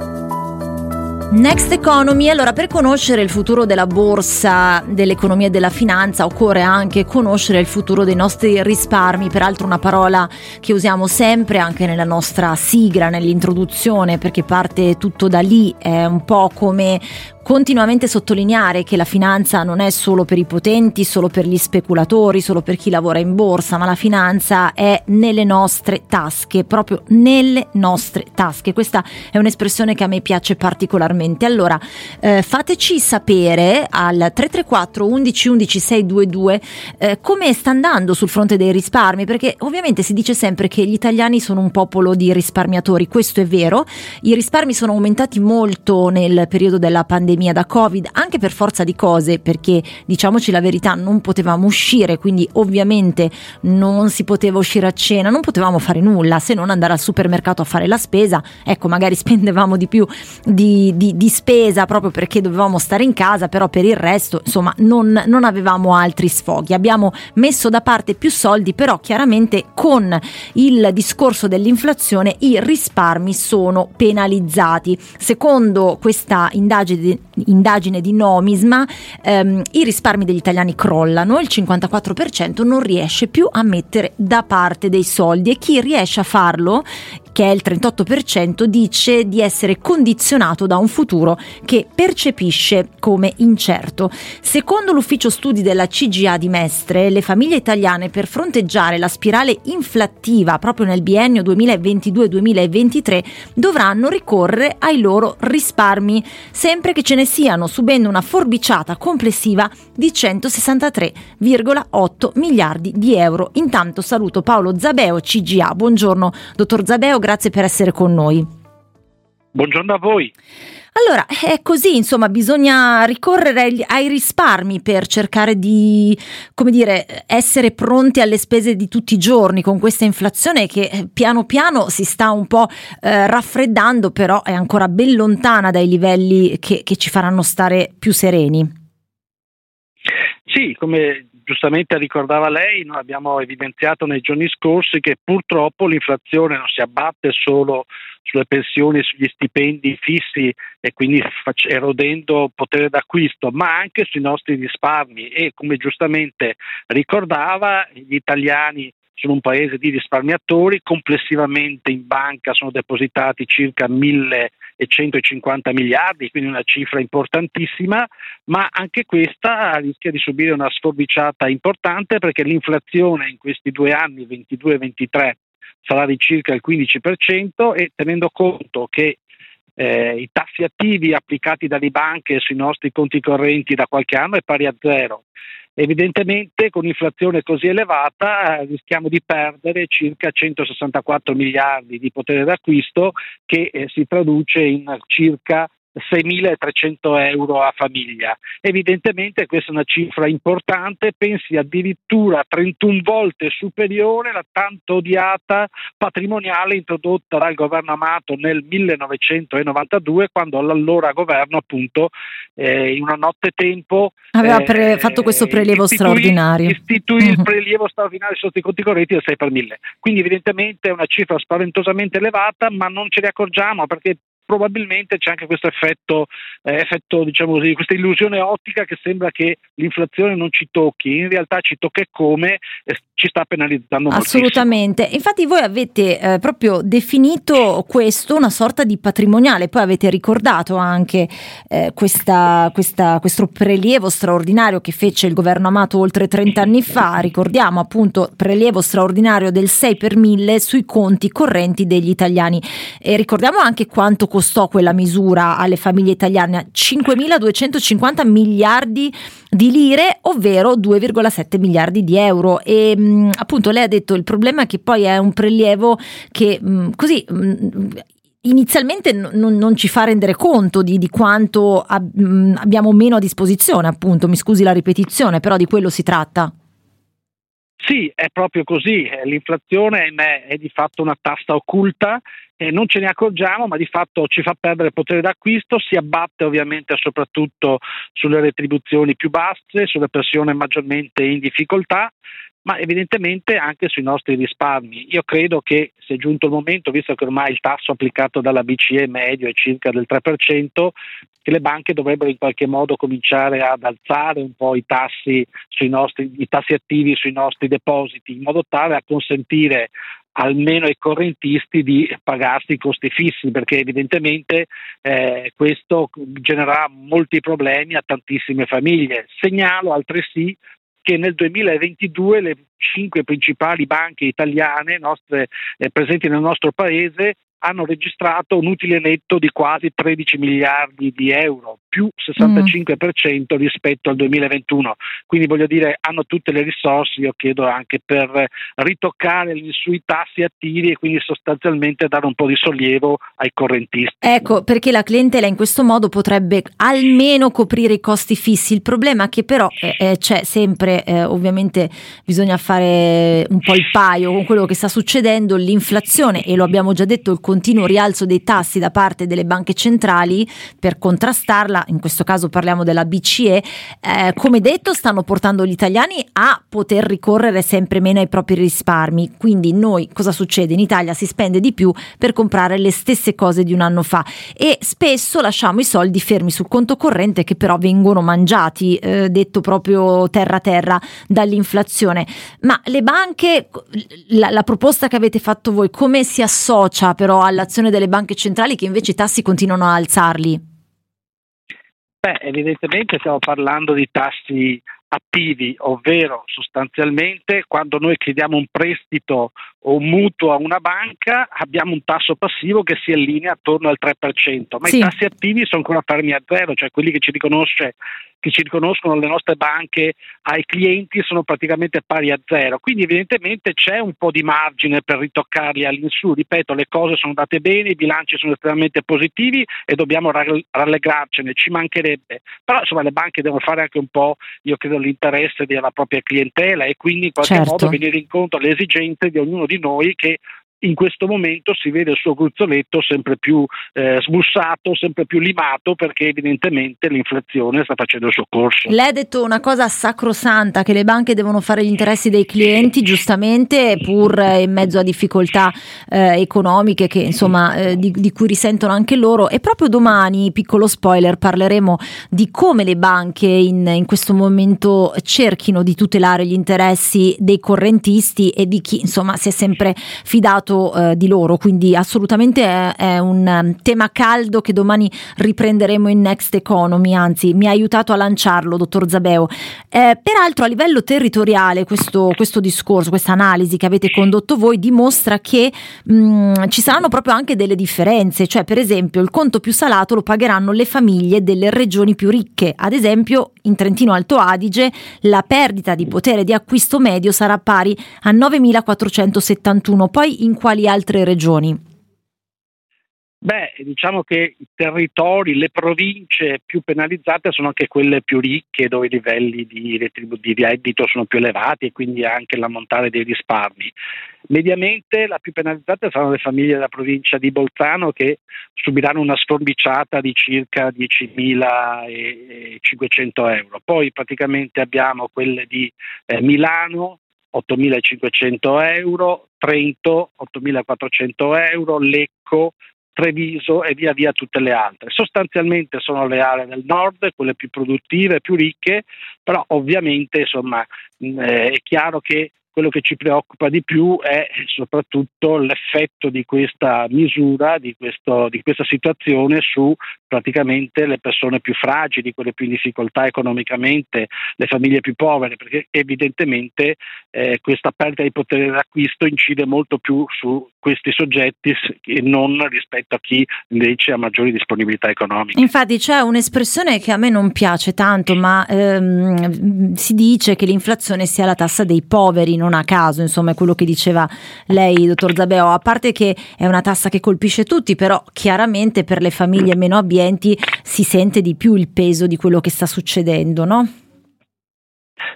Next Economy, allora per conoscere il futuro della borsa, dell'economia e della finanza occorre anche conoscere il futuro dei nostri risparmi, peraltro una parola che usiamo sempre anche nella nostra sigla, nell'introduzione, perché parte tutto da lì, è un po' come continuamente sottolineare che la finanza non è solo per i potenti, solo per gli speculatori, solo per chi lavora in borsa, ma la finanza è nelle nostre tasche, proprio nelle nostre tasche. Questa è un'espressione che a me piace particolarmente. Allora, eh, fateci sapere al 334 11 11 622 eh, come sta andando sul fronte dei risparmi, perché ovviamente si dice sempre che gli italiani sono un popolo di risparmiatori, questo è vero, i risparmi sono aumentati molto nel periodo della pandemia pandemia da Covid, anche per forza di cose, perché diciamoci la verità, non potevamo uscire, quindi ovviamente non si poteva uscire a cena, non potevamo fare nulla se non andare al supermercato a fare la spesa. Ecco, magari spendevamo di più di, di, di spesa proprio perché dovevamo stare in casa, però per il resto, insomma, non, non avevamo altri sfoghi. Abbiamo messo da parte più soldi, però chiaramente con il discorso dell'inflazione i risparmi sono penalizzati. Secondo questa indagine, indagine di Nomisma, ehm, i risparmi degli italiani crollano, il 54% non riesce più a mettere da parte dei soldi e chi riesce a farlo che è il 38%, dice di essere condizionato da un futuro che percepisce come incerto. Secondo l'ufficio studi della CGA di Mestre, le famiglie italiane per fronteggiare la spirale inflattiva proprio nel biennio 2022-2023 dovranno ricorrere ai loro risparmi, sempre che ce ne siano, subendo una forbiciata complessiva di 163,8 miliardi di euro. Intanto saluto Paolo Zabeo, CGA. Buongiorno, dottor Zabeo, grazie per essere con noi. Buongiorno a voi. Allora, è così, insomma, bisogna ricorrere ai, risparmi per cercare di, come dire, essere pronti alle spese di tutti i giorni con questa inflazione che eh, piano piano si sta un po' eh, raffreddando, però è ancora ben lontana dai livelli che, che ci faranno stare più sereni. Sì, come giustamente ricordava lei, noi abbiamo evidenziato nei giorni scorsi che purtroppo l'inflazione non si abbatte solo sulle pensioni e sugli stipendi fissi e quindi erodendo potere d'acquisto, ma anche sui nostri risparmi. E come giustamente ricordava gli italiani sono un paese di risparmiatori, complessivamente in banca sono depositati circa mille 150 miliardi, quindi una cifra importantissima, ma anche questa rischia di subire una sforbiciata importante perché l'inflazione in questi due anni, 22 e 23, sarà di circa il 15% e tenendo conto che eh, i tassi attivi applicati dalle banche sui nostri conti correnti da qualche anno è pari a zero. Evidentemente con un'inflazione così elevata eh, rischiamo di perdere circa 164 miliardi di potere d'acquisto che eh, si traduce in circa 6.300 euro a famiglia. Evidentemente questa è una cifra importante, pensi addirittura 31 volte superiore alla tanto odiata patrimoniale introdotta dal governo Amato nel 1992 quando l'allora governo appunto eh, in una notte tempo aveva pre- eh, fatto questo prelievo istituì, straordinario. Istituì mm-hmm. il prelievo straordinario sotto i conti correnti del 6 per 1000. Quindi evidentemente è una cifra spaventosamente elevata ma non ce ne accorgiamo perché probabilmente c'è anche questo effetto, eh, effetto diciamo così, questa illusione ottica che sembra che l'inflazione non ci tocchi, in realtà ci tocca e come ci sta penalizzando Assolutamente, moltissimo. infatti voi avete eh, proprio definito questo una sorta di patrimoniale, poi avete ricordato anche eh, questa, questa, questo prelievo straordinario che fece il governo Amato oltre 30 anni fa, ricordiamo appunto prelievo straordinario del 6 per 1000 sui conti correnti degli italiani e ricordiamo anche quanto costò quella misura alle famiglie italiane? 5.250 miliardi di lire, ovvero 2,7 miliardi di euro. E mh, mm, appunto lei ha detto il problema è che poi è un prelievo che mh, mm, così mh, mm, inizialmente non, non, ci fa rendere conto di, di quanto ab- abbiamo meno a disposizione, appunto, mi scusi la ripetizione, però di quello si tratta. Sì, è proprio così. L'inflazione è di fatto una tassa occulta eh, non ce ne accorgiamo, ma di fatto ci fa perdere potere d'acquisto, si abbatte ovviamente soprattutto sulle retribuzioni più basse, sulle persone maggiormente in difficoltà, ma evidentemente anche sui nostri risparmi. Io credo che sia giunto il momento, visto che ormai il tasso applicato dalla BCE medio è circa del 3%, che le banche dovrebbero in qualche modo cominciare ad alzare un po' i tassi, nostri, i tassi attivi sui nostri depositi, in modo tale da consentire almeno ai correntisti di pagarsi i costi fissi perché evidentemente eh, questo genererà molti problemi a tantissime famiglie. Segnalo altresì che nel 2022 le cinque principali banche italiane nostre, eh, presenti nel nostro paese hanno registrato un utile netto di quasi 13 miliardi di euro, più 65% mm. rispetto al 2021. Quindi voglio dire, hanno tutte le risorse, io chiedo anche per ritoccare sui tassi attivi e quindi sostanzialmente dare un po' di sollievo ai correntisti. Ecco, perché la clientela in questo modo potrebbe almeno coprire i costi fissi. Il problema è che però eh, eh, c'è sempre, eh, ovviamente bisogna fare un po' il paio con quello che sta succedendo, l'inflazione e lo abbiamo già detto, il continuo rialzo dei tassi da parte delle banche centrali per contrastarla, in questo caso parliamo della BCE, eh, come detto stanno portando gli italiani a poter ricorrere sempre meno ai propri risparmi. Quindi noi cosa succede? In Italia si spende di più per comprare le stesse cose di un anno fa e spesso lasciamo i soldi fermi sul conto corrente che però vengono mangiati, eh, detto proprio terra terra dall'inflazione. Ma le banche, la, la proposta che avete fatto voi, come si associa però all'azione delle banche centrali che invece i tassi continuano a alzarli? Beh, evidentemente stiamo parlando di tassi attivi, ovvero sostanzialmente quando noi chiediamo un prestito o un mutuo a una banca abbiamo un tasso passivo che si allinea attorno al 3%, ma sì. i tassi attivi sono ancora fermi a zero, cioè quelli che ci riconosce che ci riconoscono le nostre banche ai clienti sono praticamente pari a zero. Quindi evidentemente c'è un po' di margine per ritoccarli all'insù. Ripeto, le cose sono andate bene, i bilanci sono estremamente positivi e dobbiamo rallegrarcene, ci mancherebbe. Però insomma le banche devono fare anche un po', io credo, l'interesse della propria clientela e quindi in qualche certo. modo venire incontro alle esigenze di ognuno di noi che in questo momento si vede il suo gruzzoletto sempre più eh, smussato, sempre più limato perché evidentemente l'inflazione sta facendo il suo corso. Lei ha detto una cosa sacrosanta che le banche devono fare gli interessi dei clienti giustamente pur in mezzo a difficoltà eh, economiche che, insomma, eh, di, di, cui risentono anche loro e proprio domani, piccolo spoiler, parleremo di come le banche in, in questo momento cerchino di tutelare gli interessi dei correntisti e di chi insomma si è sempre fidato parlato eh, di loro, quindi assolutamente è, è, un um, tema caldo che domani riprenderemo in Next Economy, anzi mi ha aiutato a lanciarlo, dottor Zabeo. Eh, peraltro a livello territoriale questo, questo, discorso, questa analisi che avete condotto voi dimostra che mh, mm, ci saranno proprio anche delle differenze, cioè per esempio il conto più salato lo pagheranno le famiglie delle regioni più ricche, ad esempio in Trentino Alto Adige la perdita di potere di acquisto medio sarà pari a 9.471, poi in quali altre regioni? Beh, diciamo che i territori, le province più penalizzate sono anche quelle più ricche, dove i livelli di, di reddito sono più elevati e quindi anche l'ammontare dei risparmi. Mediamente la più penalizzata saranno le famiglie della provincia di Bolzano che subiranno una sforbiciata di circa 10.500 euro. Poi praticamente abbiamo quelle di eh, Milano 8.500 euro, Trento 8.400 euro, Lecco Treviso e via via tutte le altre. Sostanzialmente sono le aree del nord, quelle più produttive, più ricche, però ovviamente insomma, mh, eh, è chiaro che quello che ci preoccupa di più è soprattutto l'effetto di questa misura, di, questo, di, questa situazione su praticamente le persone più fragili, quelle più in difficoltà economicamente, le famiglie più povere, perché evidentemente eh, questa perdita di potere d'acquisto incide molto più su questi soggetti e non rispetto a chi invece ha maggiori disponibilità economiche. Infatti c'è un'espressione che a me non piace tanto, ma ehm, si dice che l'inflazione sia la tassa dei poveri, non a caso, insomma, è quello che diceva lei, dottor Zabeo, a parte che è una tassa che colpisce tutti, però chiaramente per le famiglie meno abbienti si sente di più il peso di quello che sta succedendo, no?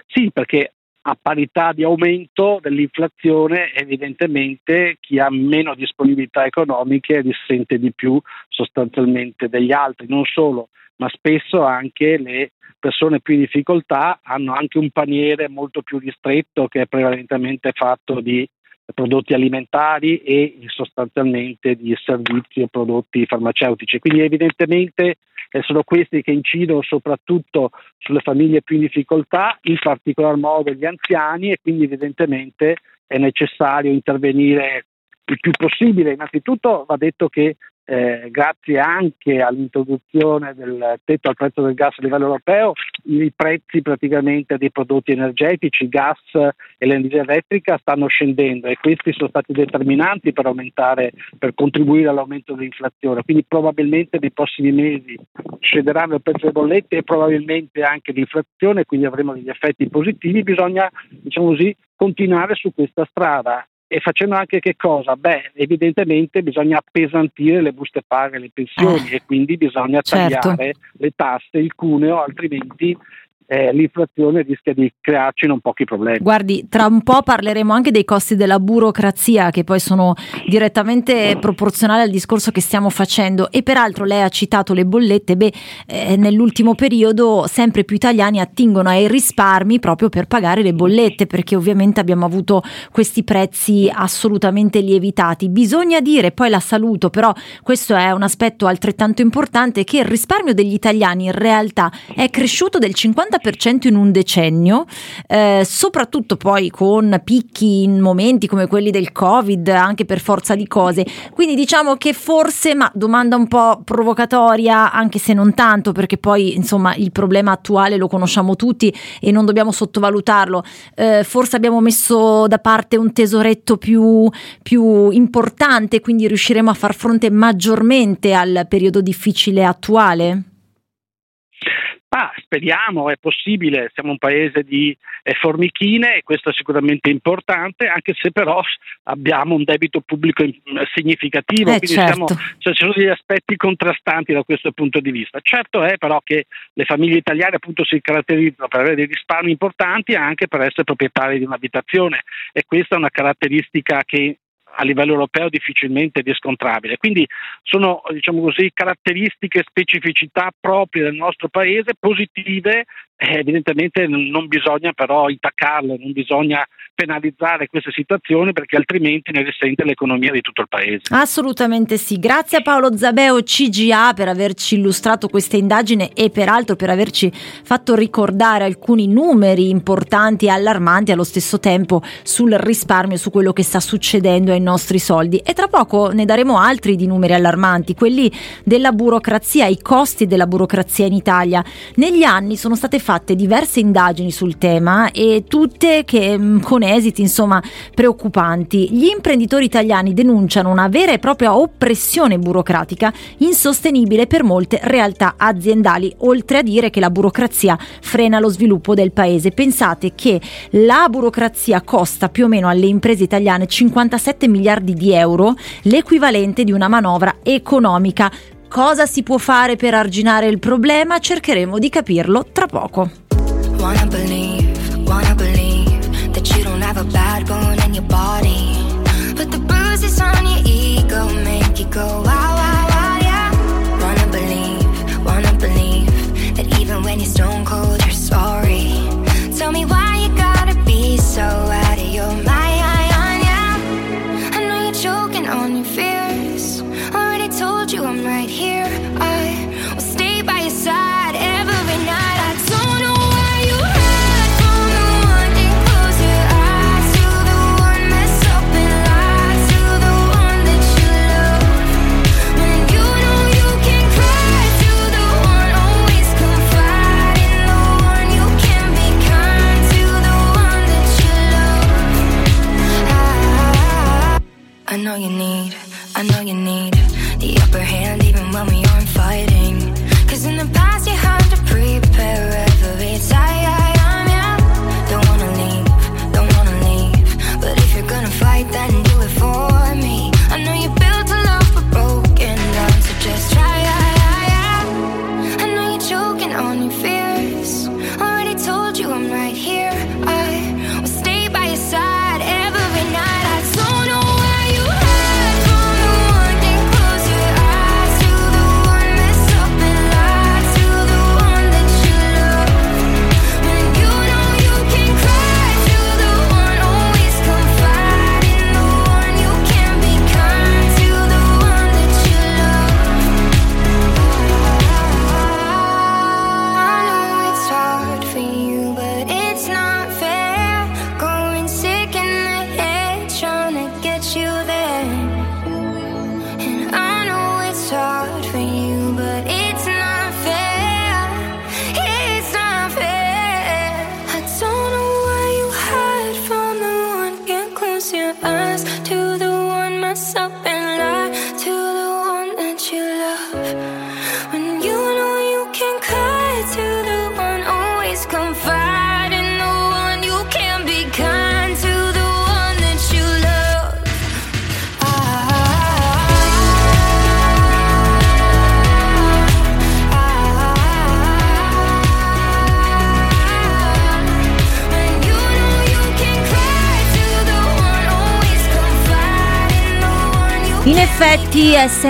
Sì, perché a parità di aumento dell'inflazione, evidentemente chi ha meno disponibilità economiche risente di più sostanzialmente degli altri, non solo, ma spesso anche le persone più in difficoltà hanno anche un paniere molto più ristretto che è prevalentemente fatto di prodotti alimentari e sostanzialmente di servizi e prodotti farmaceutici. Quindi evidentemente eh, sono questi che incidono soprattutto sulle famiglie più in difficoltà, in particolar modo gli anziani e quindi evidentemente è necessario intervenire il più possibile. Innanzitutto va detto che eh, grazie anche all'introduzione del tetto al prezzo del gas a livello europeo, i prezzi praticamente dei prodotti energetici, gas e l'energia elettrica stanno scendendo e questi sono stati determinanti per aumentare, per contribuire all'aumento dell'inflazione. Quindi probabilmente nei prossimi mesi scenderanno il prezzo delle bollette e probabilmente anche l'inflazione, quindi avremo degli effetti positivi. Bisogna, diciamo così, continuare su questa strada e facendo anche che cosa? Beh, evidentemente bisogna appesantire le buste paga e le pensioni eh, e quindi bisogna certo. tagliare le tasse, il cuneo, altrimenti eh, l'inflazione rischia di crearci non pochi problemi. Guardi, tra un po' parleremo anche dei costi della burocrazia che poi sono direttamente proporzionali al discorso che stiamo facendo e peraltro lei ha citato le bollette, beh, eh, nell'ultimo periodo sempre più italiani attingono ai risparmi proprio per pagare le bollette perché ovviamente abbiamo avuto questi prezzi assolutamente lievitati. Bisogna dire, poi la saluto, però questo è un aspetto altrettanto importante che il risparmio degli italiani in realtà è cresciuto del 50% 40% in un decennio, eh, soprattutto poi con picchi in momenti come quelli del Covid, anche per forza di cose. Quindi diciamo che forse, ma domanda un po' provocatoria, anche se non tanto, perché poi insomma il problema attuale lo conosciamo tutti e non dobbiamo sottovalutarlo. Eh, forse abbiamo messo da parte un tesoretto più, più importante, quindi riusciremo a far fronte maggiormente al periodo difficile attuale? Ah, speriamo, è possibile, siamo un paese di eh, formichine e questo è sicuramente importante, anche se però abbiamo un debito pubblico in, significativo, eh, quindi certo. siamo, cioè, ci sono degli aspetti contrastanti da questo punto di vista. Certo è però che le famiglie italiane appunto si caratterizzano per avere dei risparmi importanti e anche per essere proprietari di un'abitazione e questa è una caratteristica che a livello europeo difficilmente riscontrabile. Quindi sono diciamo così, caratteristiche, specificità proprie del nostro paese, positive eh, evidentemente non bisogna però intaccarle, non bisogna penalizzare queste situazioni perché altrimenti ne risente l'economia di tutto il paese. Assolutamente sì. Grazie a Paolo Zabeo CGA per averci illustrato questa indagine e peraltro per averci fatto ricordare alcuni numeri importanti e allarmanti allo stesso tempo sul risparmio, su quello che sta succedendo ai nostri soldi. E tra poco ne daremo altri di numeri allarmanti, quelli della burocrazia, i costi della burocrazia in Italia. Negli anni sono state fatte diverse indagini sul tema e tutte che mm, con esiti insomma preoccupanti. Gli imprenditori italiani denunciano una vera e propria oppressione burocratica insostenibile per molte realtà aziendali, oltre a dire che la burocrazia frena lo sviluppo del paese. Pensate che la burocrazia costa più o meno alle imprese italiane 57 miliardi di euro, l'equivalente di una manovra economica. Cosa si può fare per arginare il problema? Cercheremo di capirlo tra poco. Wanna go wow,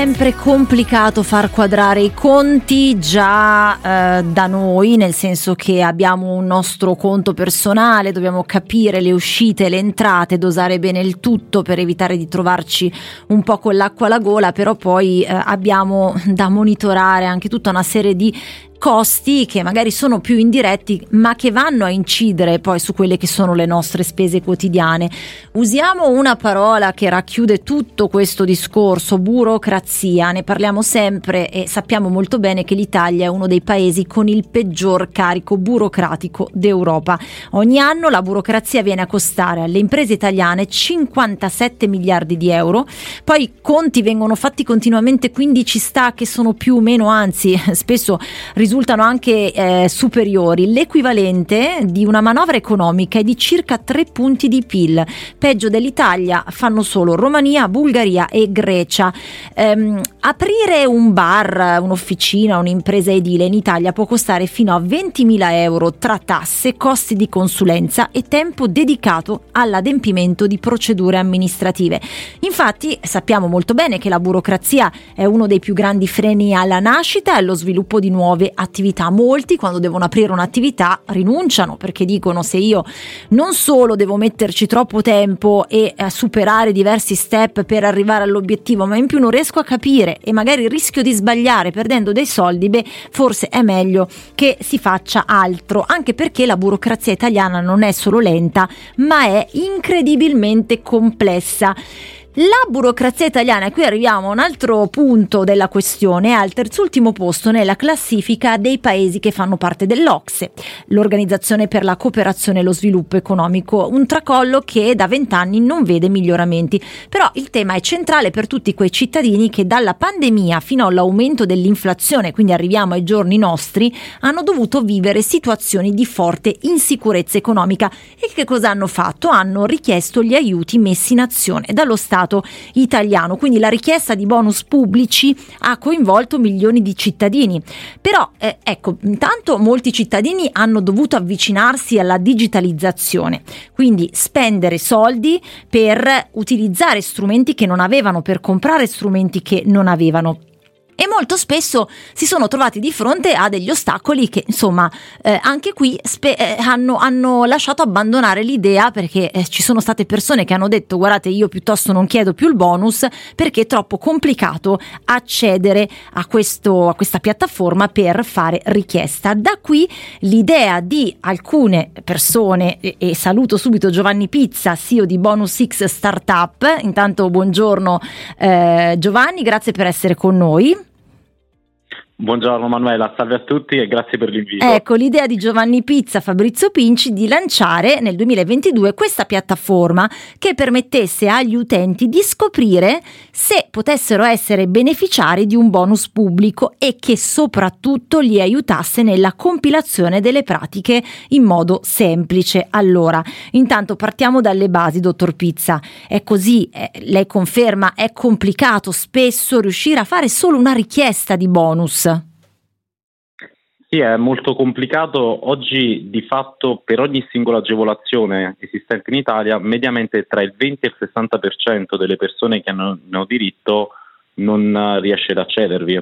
sempre complicato far quadrare i conti già eh, da noi, nel senso che abbiamo un nostro conto personale, dobbiamo capire le uscite, le entrate, dosare bene il tutto per evitare di trovarci un po' con l'acqua alla gola, però poi eh, abbiamo da monitorare anche tutta una serie di costi che magari sono più indiretti ma che vanno a incidere poi su quelle che sono le nostre spese quotidiane. Usiamo una parola che racchiude tutto questo discorso, burocrazia, ne parliamo sempre e sappiamo molto bene che l'Italia è uno dei paesi con il peggior carico burocratico d'Europa. Ogni anno la burocrazia viene a costare alle imprese italiane 57 miliardi di euro, poi i conti vengono fatti continuamente, quindi ci sta che sono più o meno, anzi spesso risultano anche eh, superiori. L'equivalente di una manovra economica è di circa 3 punti di PIL. Peggio dell'Italia fanno solo Romania, Bulgaria e Grecia. Ehm, aprire un bar, un'officina, un'impresa edile in Italia può costare fino a 20.000 euro tra tasse, costi di consulenza e tempo dedicato all'adempimento di procedure amministrative. Infatti sappiamo molto bene che la burocrazia è uno dei più grandi freni alla nascita e allo sviluppo di nuove attività. Molti quando devono aprire un'attività rinunciano perché dicono se io non solo devo metterci troppo tempo e eh, superare diversi step per arrivare all'obiettivo, ma in più non riesco a capire e magari rischio di sbagliare perdendo dei soldi, beh, forse è meglio che si faccia altro, anche perché la burocrazia italiana non è solo lenta, ma è incredibilmente complessa. La burocrazia italiana, e qui arriviamo a un altro punto della questione, è al terzultimo posto nella classifica dei paesi che fanno parte dell'Ocse, l'Organizzazione per la cooperazione e lo sviluppo economico, un tracollo che da vent'anni non vede miglioramenti. Però il tema è centrale per tutti quei cittadini che dalla pandemia fino all'aumento dell'inflazione, quindi arriviamo ai giorni nostri, hanno dovuto vivere situazioni di forte insicurezza economica e che cosa hanno fatto? Hanno richiesto gli aiuti messi in azione dallo Stato Stato italiano. Quindi la richiesta di bonus pubblici ha coinvolto milioni di cittadini. Però eh, ecco, intanto molti cittadini hanno dovuto avvicinarsi alla digitalizzazione, quindi spendere soldi per utilizzare strumenti che non avevano, per comprare strumenti che non avevano e molto spesso si sono trovati di fronte a degli ostacoli che insomma eh, anche qui spe- eh, hanno, hanno, lasciato abbandonare l'idea perché eh, ci sono state persone che hanno detto guardate io piuttosto non chiedo più il bonus perché è troppo complicato accedere a, questo, a questa piattaforma per fare richiesta. Da qui l'idea di alcune persone e, e saluto subito Giovanni Pizza, CEO di Bonus X Startup. Intanto buongiorno eh, Giovanni, grazie per essere con noi. Buongiorno Manuela, salve a tutti e grazie per l'invito. Ecco l'idea di Giovanni Pizza, Fabrizio Pinci di lanciare nel 2022 questa piattaforma che permettesse agli utenti di scoprire se potessero essere beneficiari di un bonus pubblico e che soprattutto li aiutasse nella compilazione delle pratiche in modo semplice. Allora, intanto partiamo dalle basi, dottor Pizza. È così, eh, lei conferma, è complicato spesso riuscire a fare solo una richiesta di bonus. Sì, è molto complicato. Oggi di fatto per ogni singola agevolazione esistente in Italia, mediamente tra il 20 e il 60% delle persone che hanno, hanno diritto non riesce ad accedervi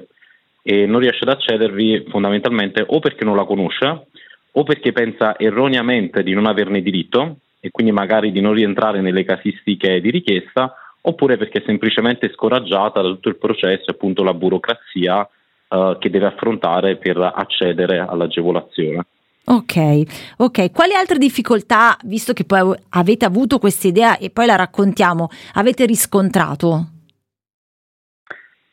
e non riesce ad accedervi fondamentalmente o perché non la conosce o perché pensa erroneamente di non averne diritto e quindi magari di non rientrare nelle casistiche di richiesta oppure perché è semplicemente scoraggiata da tutto il processo, appunto la burocrazia uh, che deve affrontare per accedere all'agevolazione. Ok, ok. Quali altre difficoltà, visto che poi avete avuto questa idea e poi la raccontiamo, avete riscontrato?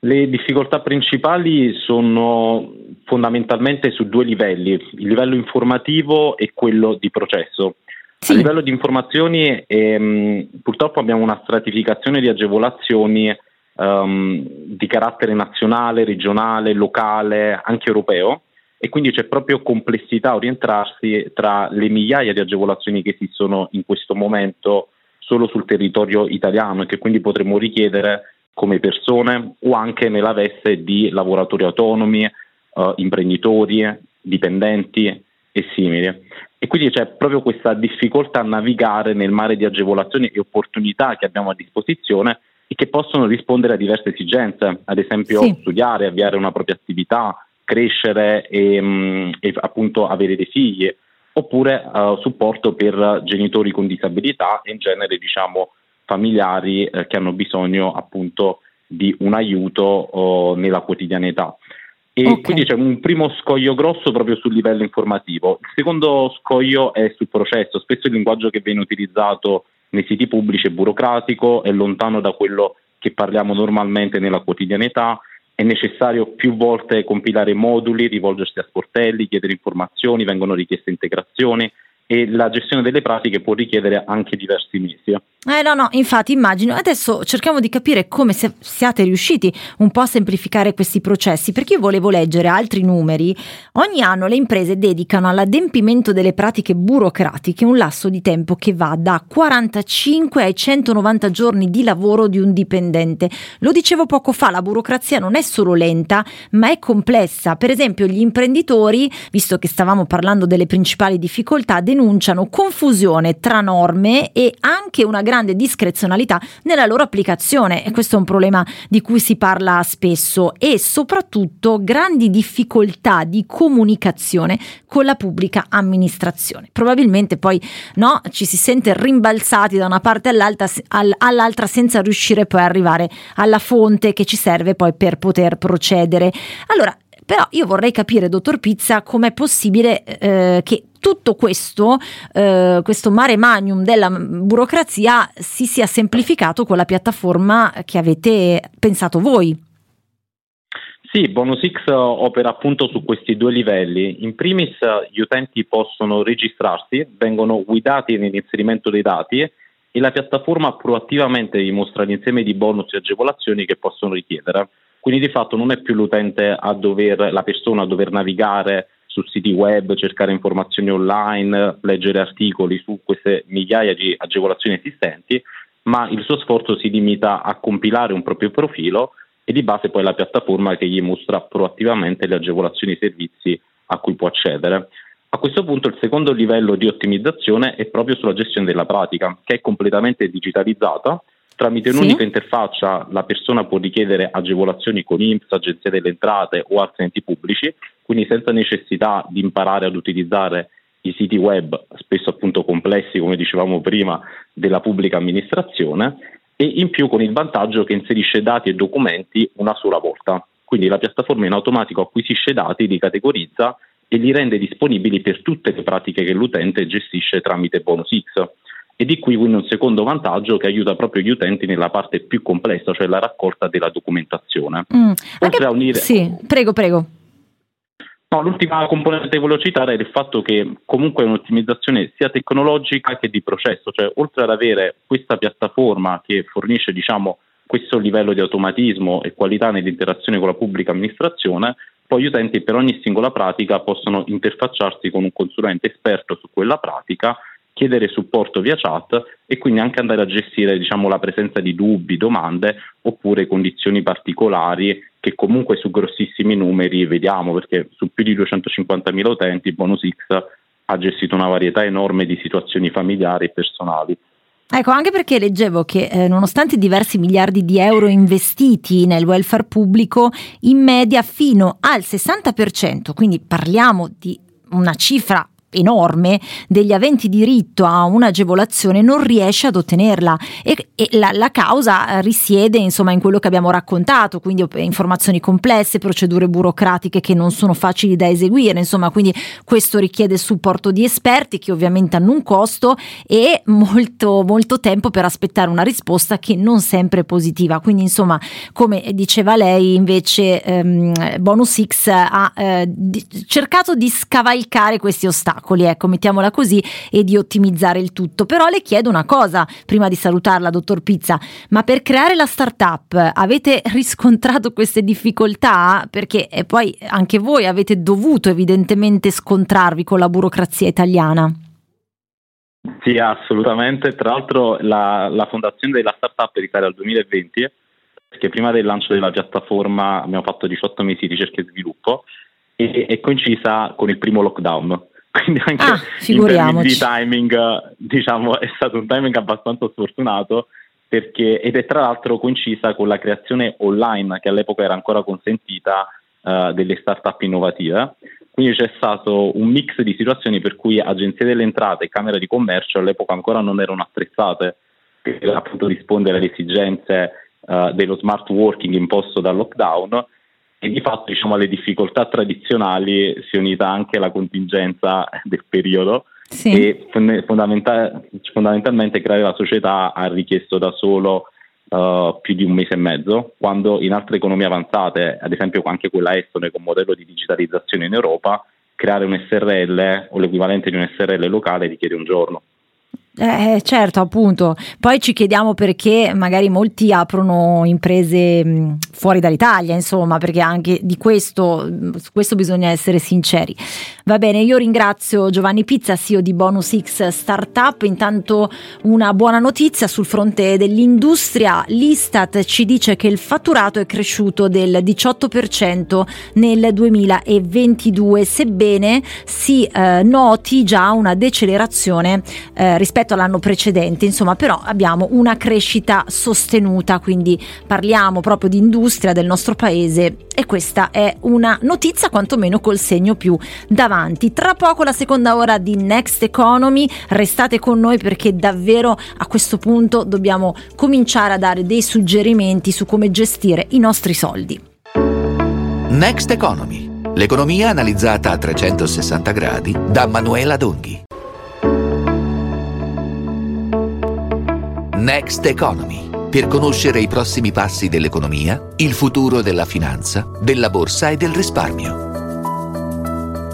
Le difficoltà principali sono fondamentalmente su due livelli, il livello informativo e quello di processo. Sì. A livello di informazioni ehm, purtroppo abbiamo una stratificazione di agevolazioni um, di carattere nazionale, regionale, locale, anche europeo e quindi c'è proprio complessità a orientarsi tra le migliaia di agevolazioni che esistono in questo momento solo sul territorio italiano e che quindi potremmo richiedere come persone o anche nella veste di lavoratori autonomi, uh, imprenditori, dipendenti e simili. E quindi c'è proprio questa difficoltà a navigare nel mare di agevolazioni e opportunità che abbiamo a disposizione e che possono rispondere a diverse esigenze, ad esempio sì. studiare, avviare una propria attività, crescere e, mm, e appunto avere dei figli, oppure uh, supporto per genitori con disabilità e in genere diciamo familiari eh, che hanno bisogno appunto di un aiuto uh, nella quotidianità. E okay. quindi c'è un primo scoglio grosso proprio sul livello informativo. Il secondo scoglio è sul processo. Spesso il linguaggio che viene utilizzato nei siti pubblici è burocratico, è lontano da quello che parliamo normalmente nella quotidianità, è necessario più volte compilare moduli, rivolgersi a sportelli, chiedere informazioni, vengono richieste integrazioni e la gestione delle pratiche può richiedere anche diversi mesi. Eh no, no, infatti immagino. Adesso cerchiamo di capire come se siate riusciti un po' a semplificare questi processi, perché io volevo leggere altri numeri. Ogni anno le imprese dedicano all'adempimento delle pratiche burocratiche un lasso di tempo che va da 45 ai 190 giorni di lavoro di un dipendente. Lo dicevo poco fa, la burocrazia non è solo lenta, ma è complessa. Per esempio, gli imprenditori, visto che stavamo parlando delle principali difficoltà, denunciano confusione tra norme e anche una grande discrezionalità nella loro applicazione e questo è un problema di cui si parla spesso e soprattutto grandi difficoltà di comunicazione con la pubblica amministrazione. Probabilmente poi no, ci si sente rimbalzati da una parte all'altra, senza riuscire poi a arrivare alla fonte che ci serve poi per poter procedere. Allora, però io vorrei capire, dottor Pizza, com'è possibile eh, che tutto questo, eh, questo mare magnum della burocrazia si sia semplificato con la piattaforma che avete pensato voi. Sì, Bonus X opera appunto su questi due livelli. In primis gli utenti possono registrarsi, vengono guidati nell'inserimento dei dati e la piattaforma proattivamente vi mostra l'insieme di bonus e agevolazioni che possono richiedere. Quindi di fatto non è più l'utente a dover, la persona a dover navigare su siti web, cercare informazioni online, leggere articoli su queste migliaia di agevolazioni esistenti, ma il suo sforzo si limita a compilare un proprio profilo e di base poi la piattaforma che gli mostra proattivamente le agevolazioni e i servizi a cui può accedere. A questo punto il secondo livello di ottimizzazione è proprio sulla gestione della pratica, che è completamente digitalizzata. Tramite un'unica sì. interfaccia la persona può richiedere agevolazioni con IMSS, Agenzia delle Entrate o altri enti pubblici, quindi senza necessità di imparare ad utilizzare i siti web, spesso appunto complessi, come dicevamo prima, della pubblica amministrazione e in più con il vantaggio che inserisce dati e documenti una sola volta. Quindi la piattaforma in automatico acquisisce dati, li categorizza e li rende disponibili per tutte le pratiche che l'utente gestisce tramite Bonus X. E di qui quindi un secondo vantaggio che aiuta proprio gli utenti nella parte più complessa, cioè la raccolta della documentazione. Mm. Anche... a unire... Sì, prego, prego. No, l'ultima componente che volevo citare è il fatto che comunque è un'ottimizzazione sia tecnologica che di processo, cioè oltre ad avere questa piattaforma che fornisce diciamo, questo livello di automatismo e qualità nell'interazione con la pubblica amministrazione, poi gli utenti per ogni singola pratica possono interfacciarsi con un consulente esperto su quella pratica, chiedere supporto via chat e quindi anche andare a gestire diciamo, la presenza di dubbi, domande oppure condizioni particolari che comunque su grossissimi numeri vediamo perché su più di 250.000 utenti Bonus X ha gestito una varietà enorme di situazioni familiari e personali. Ecco, anche perché leggevo che eh, nonostante diversi miliardi di euro investiti nel welfare pubblico, in media fino al 60%, quindi parliamo di una cifra enorme degli aventi diritto a un'agevolazione non riesce ad ottenerla. E, e la, la, causa risiede insomma in quello che abbiamo raccontato, quindi informazioni complesse, procedure burocratiche che non sono facili da eseguire, insomma quindi questo richiede supporto di esperti che ovviamente hanno un costo e molto, molto tempo per aspettare una risposta che non sempre è positiva, quindi insomma come diceva lei invece ehm, Bonus X ha eh, di, cercato di scavalcare questi ostacoli ostacoli, ecco, mettiamola così, e di ottimizzare il tutto. Però le chiedo una cosa, prima di salutarla, dottor Pizza, ma per creare la startup avete riscontrato queste difficoltà? Perché eh, poi anche voi avete dovuto evidentemente scontrarvi con la burocrazia italiana. Sì, assolutamente. Tra l'altro la, la fondazione della startup risale al 2020, perché prima del lancio della piattaforma abbiamo fatto 18 mesi di ricerca e sviluppo e è coincisa con il primo lockdown. Quindi anche ah, in termini di timing diciamo è stato un timing abbastanza sfortunato perché, ed è tra l'altro coincisa con la creazione online che all'epoca era ancora consentita uh, delle start-up innovative. Quindi c'è stato un mix di situazioni per cui agenzie delle entrate e camere di commercio all'epoca ancora non erano attrezzate per appunto rispondere alle esigenze uh, dello smart working imposto dal lockdown e di fatto diciamo, alle difficoltà tradizionali si è unita anche la contingenza del periodo sì. e fondamental- fondamentalmente creare la società ha richiesto da solo uh, più di un mese e mezzo, quando in altre economie avanzate, ad esempio anche quella estone con modello di digitalizzazione in Europa, creare un SRL o l'equivalente di un SRL locale richiede un giorno. Eh, certo, appunto. Poi ci chiediamo perché magari molti aprono imprese mh, fuori dall'Italia, insomma, perché anche di questo, su questo bisogna essere sinceri. Va bene, io ringrazio Giovanni Pizza, CEO di Bonus X Startup. Intanto una buona notizia sul fronte dell'industria. L'Istat ci dice che il fatturato è cresciuto del 18% nel 2022, sebbene si eh, noti già una decelerazione eh, rispetto rispetto all'anno precedente, insomma però abbiamo una crescita sostenuta, quindi parliamo proprio di industria del nostro paese e questa è una notizia quantomeno col segno più davanti. Tra poco la seconda ora di Next Economy, restate con noi perché davvero a questo punto dobbiamo cominciare a dare dei suggerimenti su come gestire i nostri soldi. Next Economy, l'economia analizzata a 360 gradi da Manuela Donghi. Next Economy, per conoscere i prossimi passi dell'economia, il futuro della finanza, della borsa e del risparmio.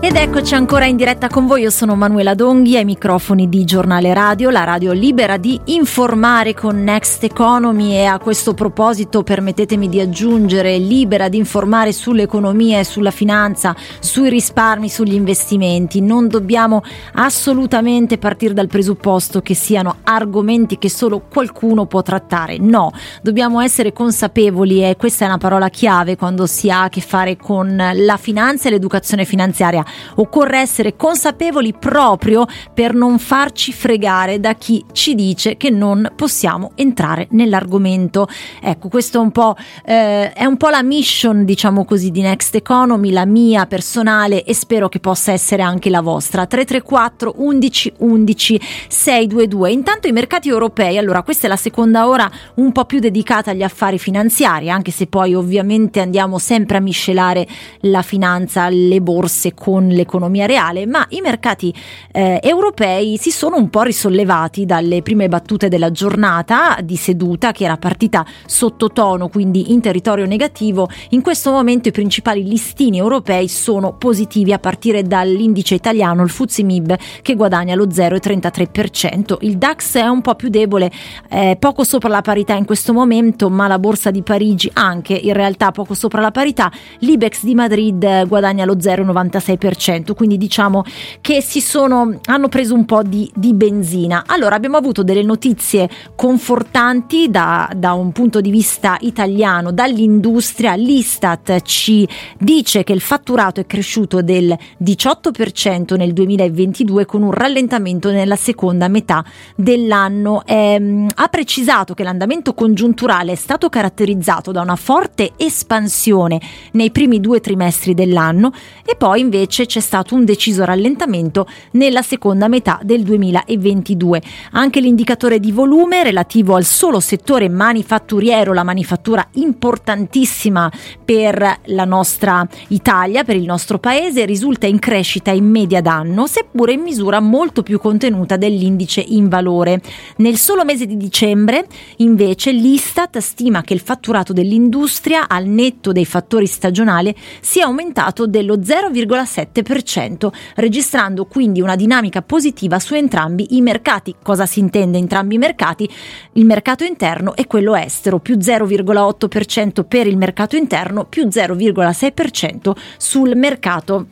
Ed eccoci ancora in diretta con voi, io sono Manuela Donghi ai microfoni di Giornale Radio, la radio libera di informare con Next Economy. E a questo proposito permettetemi di aggiungere libera di informare sull'economia e sulla finanza, sui risparmi, sugli investimenti. Non dobbiamo assolutamente partire dal presupposto che siano argomenti che solo qualcuno può trattare, no, dobbiamo essere consapevoli e questa è una parola chiave quando si ha a che fare con la finanza e l'educazione finanziaria Occorre essere consapevoli proprio per non farci fregare da chi ci dice che non possiamo entrare nell'argomento. Ecco, questo è un po', eh, è un po' la mission, diciamo così, di Next Economy, la mia personale e spero che possa essere anche la vostra. 334 11 11 622. Intanto i mercati europei, allora questa è la seconda ora un po' più dedicata agli affari finanziari, anche se poi ovviamente andiamo sempre a miscelare la finanza, le borse con con l'economia reale, ma i mercati eh, europei si sono un po' risollevati dalle prime battute della giornata di seduta che era partita sottotono, quindi in territorio negativo. In questo momento i principali listini europei sono positivi a partire dall'indice italiano, il FTSE MIB, che guadagna lo 0,33%. Il DAX è un po' più debole, eh, poco sopra la parità in questo momento, ma la borsa di Parigi anche in realtà poco sopra la parità. L'Ibex di Madrid guadagna lo 0,96% quindi diciamo che si sono, hanno preso un po' di, di benzina. Allora abbiamo avuto delle notizie confortanti da, da un punto di vista italiano, dall'industria, l'Istat ci dice che il fatturato è cresciuto del 18% nel 2022 con un rallentamento nella seconda metà dell'anno. Eh, ha precisato che l'andamento congiunturale è stato caratterizzato da una forte espansione nei primi due trimestri dell'anno e poi invece invece c'è stato un deciso rallentamento nella seconda metà del 2022. Anche l'indicatore di volume relativo al solo settore manifatturiero, la manifattura importantissima per la nostra Italia, per il nostro paese, risulta in crescita in media d'anno, seppure in misura molto più contenuta dell'indice in valore. Nel solo mese di dicembre, invece, l'Istat stima che il fatturato dell'industria, al netto dei fattori stagionali, sia aumentato dello 0,7 7%, registrando quindi una dinamica positiva su entrambi i mercati. Cosa si intende entrambi i mercati? Il mercato interno e quello estero, più 0,8% per il mercato interno, più 0,6% sul mercato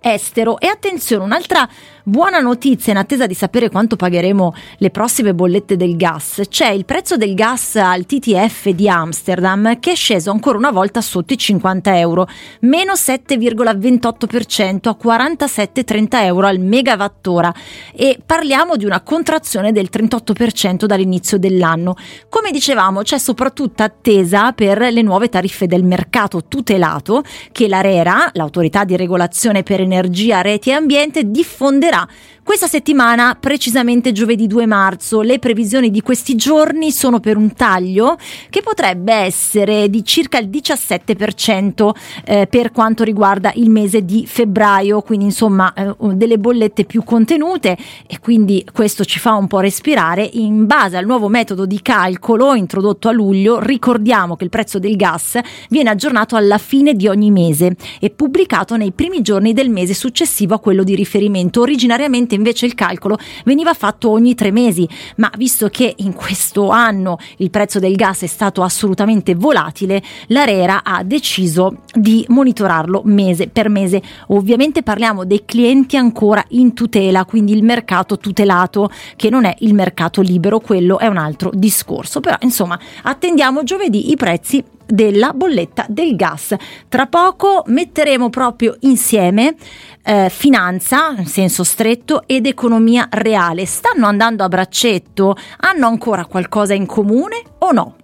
estero. E attenzione, un'altra Buona notizia in attesa di sapere quanto pagheremo le prossime bollette del gas. C'è il prezzo del gas al TTF di Amsterdam che è sceso ancora una volta sotto i 50 euro, meno 7,28% a 47,30 euro al megawattora e parliamo di una contrazione del 38% dall'inizio dell'anno. Come dicevamo c'è soprattutto attesa per le nuove tariffe del mercato tutelato che l'ARERA, l'autorità di regolazione per energia, reti e ambiente, diffonderà 자. Questa settimana, precisamente giovedì 2 marzo, le previsioni di questi giorni sono per un taglio che potrebbe essere di circa il 17% eh, per quanto riguarda il mese di febbraio, quindi insomma eh, delle bollette più contenute e quindi questo ci fa un po' respirare. In base al nuovo metodo di calcolo introdotto a luglio, ricordiamo che il prezzo del gas viene aggiornato alla fine di ogni mese e pubblicato nei primi giorni del mese successivo a quello di riferimento originariamente Solitamente invece il calcolo veniva fatto ogni tre mesi, ma visto che in questo anno il prezzo del gas è stato assolutamente volatile, l'ARERA ha deciso di monitorarlo mese per mese. Ovviamente parliamo dei clienti ancora in tutela, quindi il mercato tutelato, che non è il mercato libero, quello è un altro discorso. Però insomma, attendiamo giovedì i prezzi della bolletta del gas. Tra poco metteremo proprio insieme eh, finanza, in senso stretto, ed economia reale. Stanno andando a braccetto? Hanno ancora qualcosa in comune o no?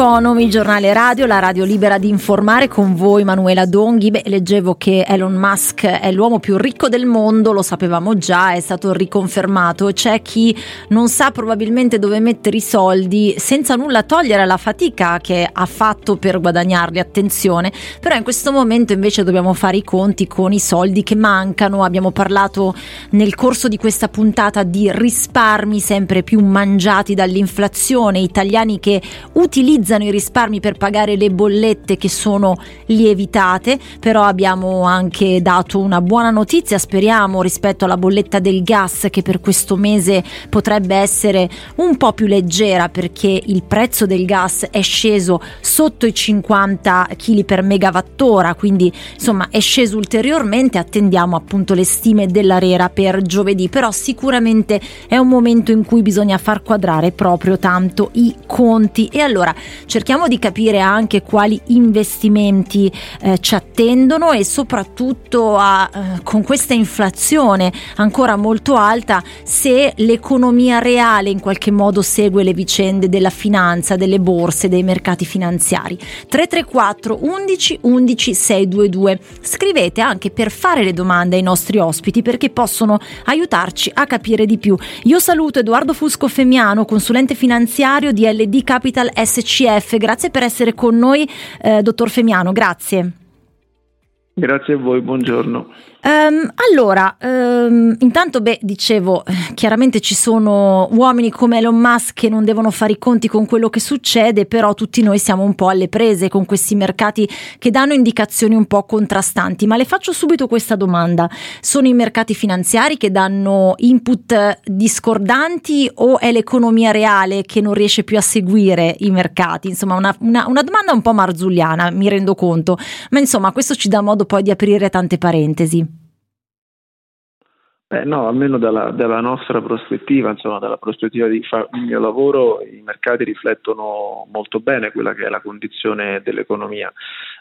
Economy, giornale radio, la radio libera di informare con voi Manuela Donghi. Beh, leggevo che Elon Musk è l'uomo più ricco del mondo, lo sapevamo già, è stato riconfermato. C'è chi non sa probabilmente dove mettere i soldi senza nulla togliere alla fatica che ha fatto per guadagnarli, attenzione. Però in questo momento invece dobbiamo fare i conti con i soldi che mancano. Abbiamo parlato nel corso di questa puntata di risparmi sempre più mangiati dall'inflazione italiani che utilizzano i risparmi per pagare le bollette che sono lievitate, però abbiamo anche dato una buona notizia, speriamo, rispetto alla bolletta del gas che per questo mese potrebbe essere un po' più leggera perché il prezzo del gas è sceso sotto i 50 kg per megawattora, quindi insomma è sceso ulteriormente, attendiamo appunto le stime dell'Arera per giovedì, però sicuramente è un momento in cui bisogna far quadrare proprio tanto i conti. E allora cerchiamo di capire anche quali investimenti eh, ci attendono e soprattutto a, eh, con questa inflazione ancora molto alta se l'economia reale in qualche modo segue le vicende della finanza, delle borse, dei mercati finanziari. 334 11 11 622. Scrivete anche per fare le domande ai nostri ospiti perché possono aiutarci a capire di più. Io saluto Edoardo Fusco Femiano, consulente finanziario di LD Capital SCF. Grazie per essere con noi, eh, dottor Femiano, grazie. Grazie a voi, buongiorno. Um, allora, um, intanto, beh, dicevo, chiaramente ci sono uomini come Elon Musk che non devono fare i conti con quello che succede, però tutti noi siamo un po' alle prese con questi mercati che danno indicazioni un po' contrastanti. Ma le faccio subito questa domanda: sono i mercati finanziari che danno input discordanti o è l'economia reale che non riesce più a seguire i mercati? Insomma, una, una, una domanda un po' marzulliana, mi rendo conto, ma insomma, questo ci dà modo poi di aprire tante parentesi. Eh no, almeno dalla, dalla, nostra prospettiva, insomma, dalla prospettiva di fare il mio lavoro, i mercati riflettono molto bene quella che è la condizione dell'economia.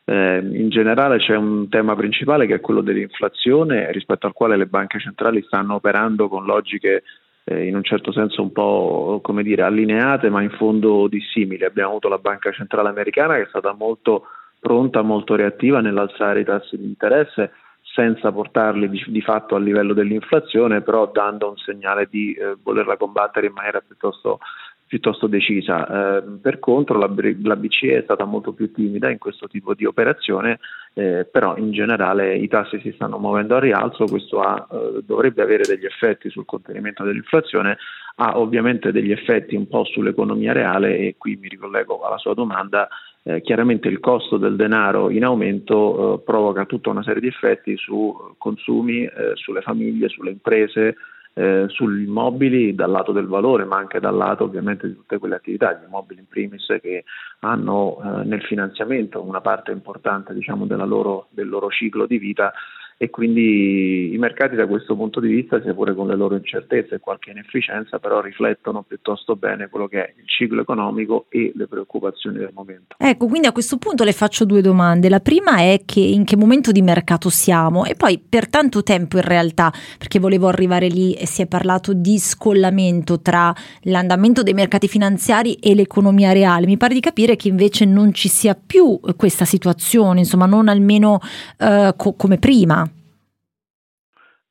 Eh, in generale c'è un tema principale che è quello dell'inflazione, rispetto al quale le banche centrali stanno operando con logiche eh, in un certo senso un po' come dire allineate, ma in fondo dissimili. Abbiamo avuto la banca centrale americana che è stata molto pronta, molto reattiva nell'alzare i tassi di interesse senza portarli di, di, fatto a livello dell'inflazione, però dando un segnale di eh, volerla combattere in maniera piuttosto, piuttosto decisa. Eh, per contro la, la, BCE è stata molto più timida in questo tipo di operazione, eh, però in generale i tassi si stanno muovendo a rialzo, questo ha, eh, dovrebbe avere degli effetti sul contenimento dell'inflazione, ha ovviamente degli effetti un po' sull'economia reale e qui mi ricollego alla sua domanda eh, chiaramente il costo del denaro in aumento eh, provoca tutta una serie di effetti su consumi, eh, sulle famiglie, sulle imprese, eh, sugli immobili dal lato del valore, ma anche dal lato ovviamente di tutte quelle attività, gli immobili in primis che hanno eh, nel finanziamento una parte importante diciamo, loro, del loro ciclo di vita e quindi i mercati da questo punto di vista, sia pure con le loro incertezze e qualche inefficienza, però riflettono piuttosto bene quello che è il ciclo economico e le preoccupazioni del momento. Ecco, quindi a questo punto le faccio due domande. La prima è che in che momento di mercato siamo e poi per tanto tempo in realtà, perché volevo arrivare lì e si è parlato di scollamento tra l'andamento dei mercati finanziari e l'economia reale. Mi pare di capire che invece non ci sia più questa situazione, insomma, non almeno eh, co- come prima.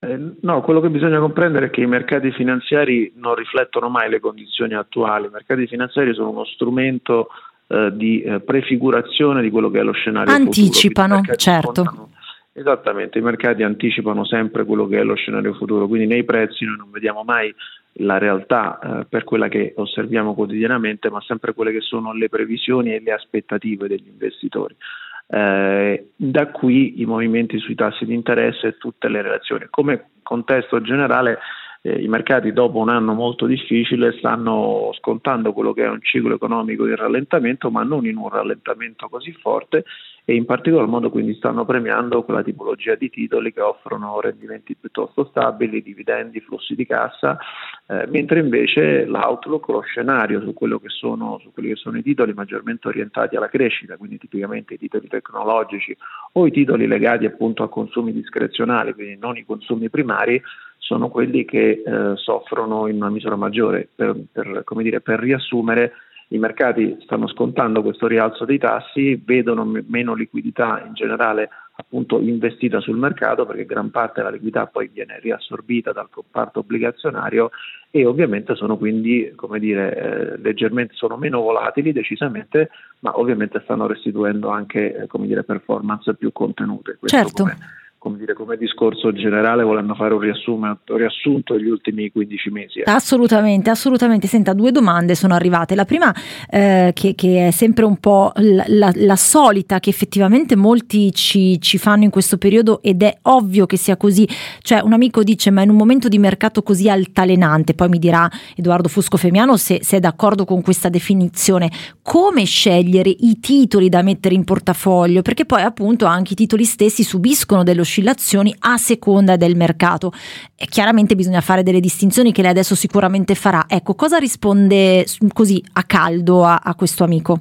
Eh, no, quello che bisogna comprendere è che i mercati finanziari non riflettono mai le condizioni attuali, i mercati finanziari sono uno strumento eh, di eh, prefigurazione di quello che è lo scenario Anticipano, certo. Contano, esattamente, i mercati anticipano sempre quello che è lo scenario futuro, quindi nei prezzi noi non vediamo mai la realtà eh, per quella che osserviamo quotidianamente, ma sempre quelle che sono le previsioni e le aspettative degli investitori. Eh, da qui i movimenti sui tassi di interesse e tutte le relazioni. Come contesto generale eh, i mercati dopo un anno molto difficile stanno scontando quello che è un ciclo economico in rallentamento, ma non in un rallentamento così forte e in particolar modo quindi stanno premiando quella tipologia di titoli che offrono rendimenti piuttosto stabili, dividendi, flussi di cassa, eh, mentre invece l'outlook, lo scenario su, che sono, su quelli che sono i titoli maggiormente orientati alla crescita, quindi tipicamente i titoli tecnologici o i titoli legati appunto a consumi discrezionali, quindi non i consumi primari, sono quelli che eh, soffrono in una misura maggiore. Per, per, dire, per, riassumere, i mercati stanno scontando questo rialzo dei tassi, vedono m- meno liquidità in generale appunto investita sul mercato perché gran parte della liquidità poi viene riassorbita dal comparto obbligazionario e ovviamente sono quindi come dire, eh, leggermente sono meno volatili decisamente ma ovviamente stanno restituendo anche eh, come dire, performance più contenute. Questo certo. Come, come, dire, come discorso generale volendo fare un, riassumo, un riassunto degli ultimi 15 mesi. Eh. Assolutamente, assolutamente. Senta, due domande sono arrivate. La prima eh, che, che, è sempre un po' la, la, la solita che effettivamente molti ci, ci, fanno in questo periodo ed è ovvio che sia così. Cioè un amico dice ma in un momento di mercato così altalenante, poi mi dirà Edoardo Fusco Femiano se, se è d'accordo con questa definizione, come scegliere i titoli da mettere in portafoglio? Perché poi appunto anche i titoli stessi subiscono delle oscillazioni oscillazioni a seconda del mercato. E chiaramente bisogna fare delle distinzioni che lei adesso sicuramente farà. Ecco, cosa risponde così a caldo a, a questo amico?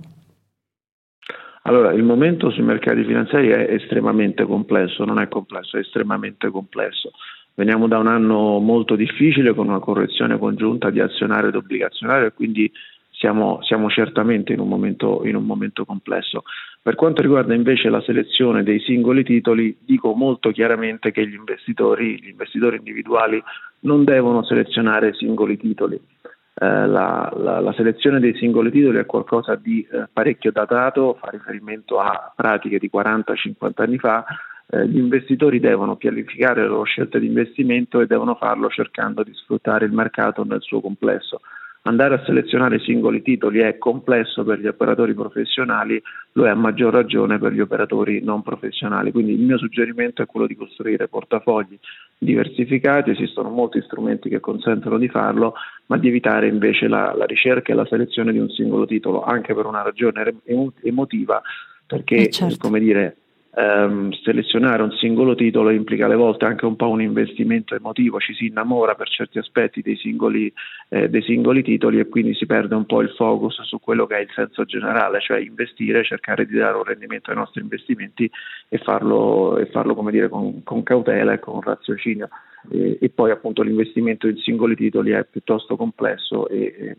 Allora, il momento sui mercati finanziari è estremamente complesso, non è complesso, è estremamente complesso. Veniamo da un anno molto difficile con una correzione congiunta di azionario ed obbligazionario e quindi siamo, siamo certamente in un, momento, in un momento complesso. Per quanto riguarda invece la selezione dei singoli titoli, dico molto chiaramente che gli investitori, gli investitori individuali non devono selezionare singoli titoli. Eh, la, la, la, selezione dei singoli titoli è qualcosa di eh, parecchio datato, fa riferimento a pratiche di 40-50 anni fa. Eh, gli investitori devono pianificare le loro scelte di investimento e devono farlo cercando di sfruttare il mercato nel suo complesso andare a selezionare singoli titoli è complesso per gli operatori professionali, lo è a maggior ragione per gli operatori non professionali. Quindi il mio suggerimento è quello di costruire portafogli diversificati, esistono molti strumenti che consentono di farlo, ma di evitare invece la, la ricerca e la selezione di un singolo titolo, anche per una ragione emotiva, perché eh certo. come dire, ehm, selezionare un singolo titolo implica alle volte anche un po' un investimento emotivo, ci si innamora per certi aspetti dei singoli, eh, dei singoli titoli e quindi si perde un po' il focus su quello che è il senso generale, cioè investire, cercare di dare un rendimento ai nostri investimenti e farlo, e farlo come dire, con, con cautela e con raziocinio. E, e, poi appunto l'investimento in singoli titoli è piuttosto complesso e,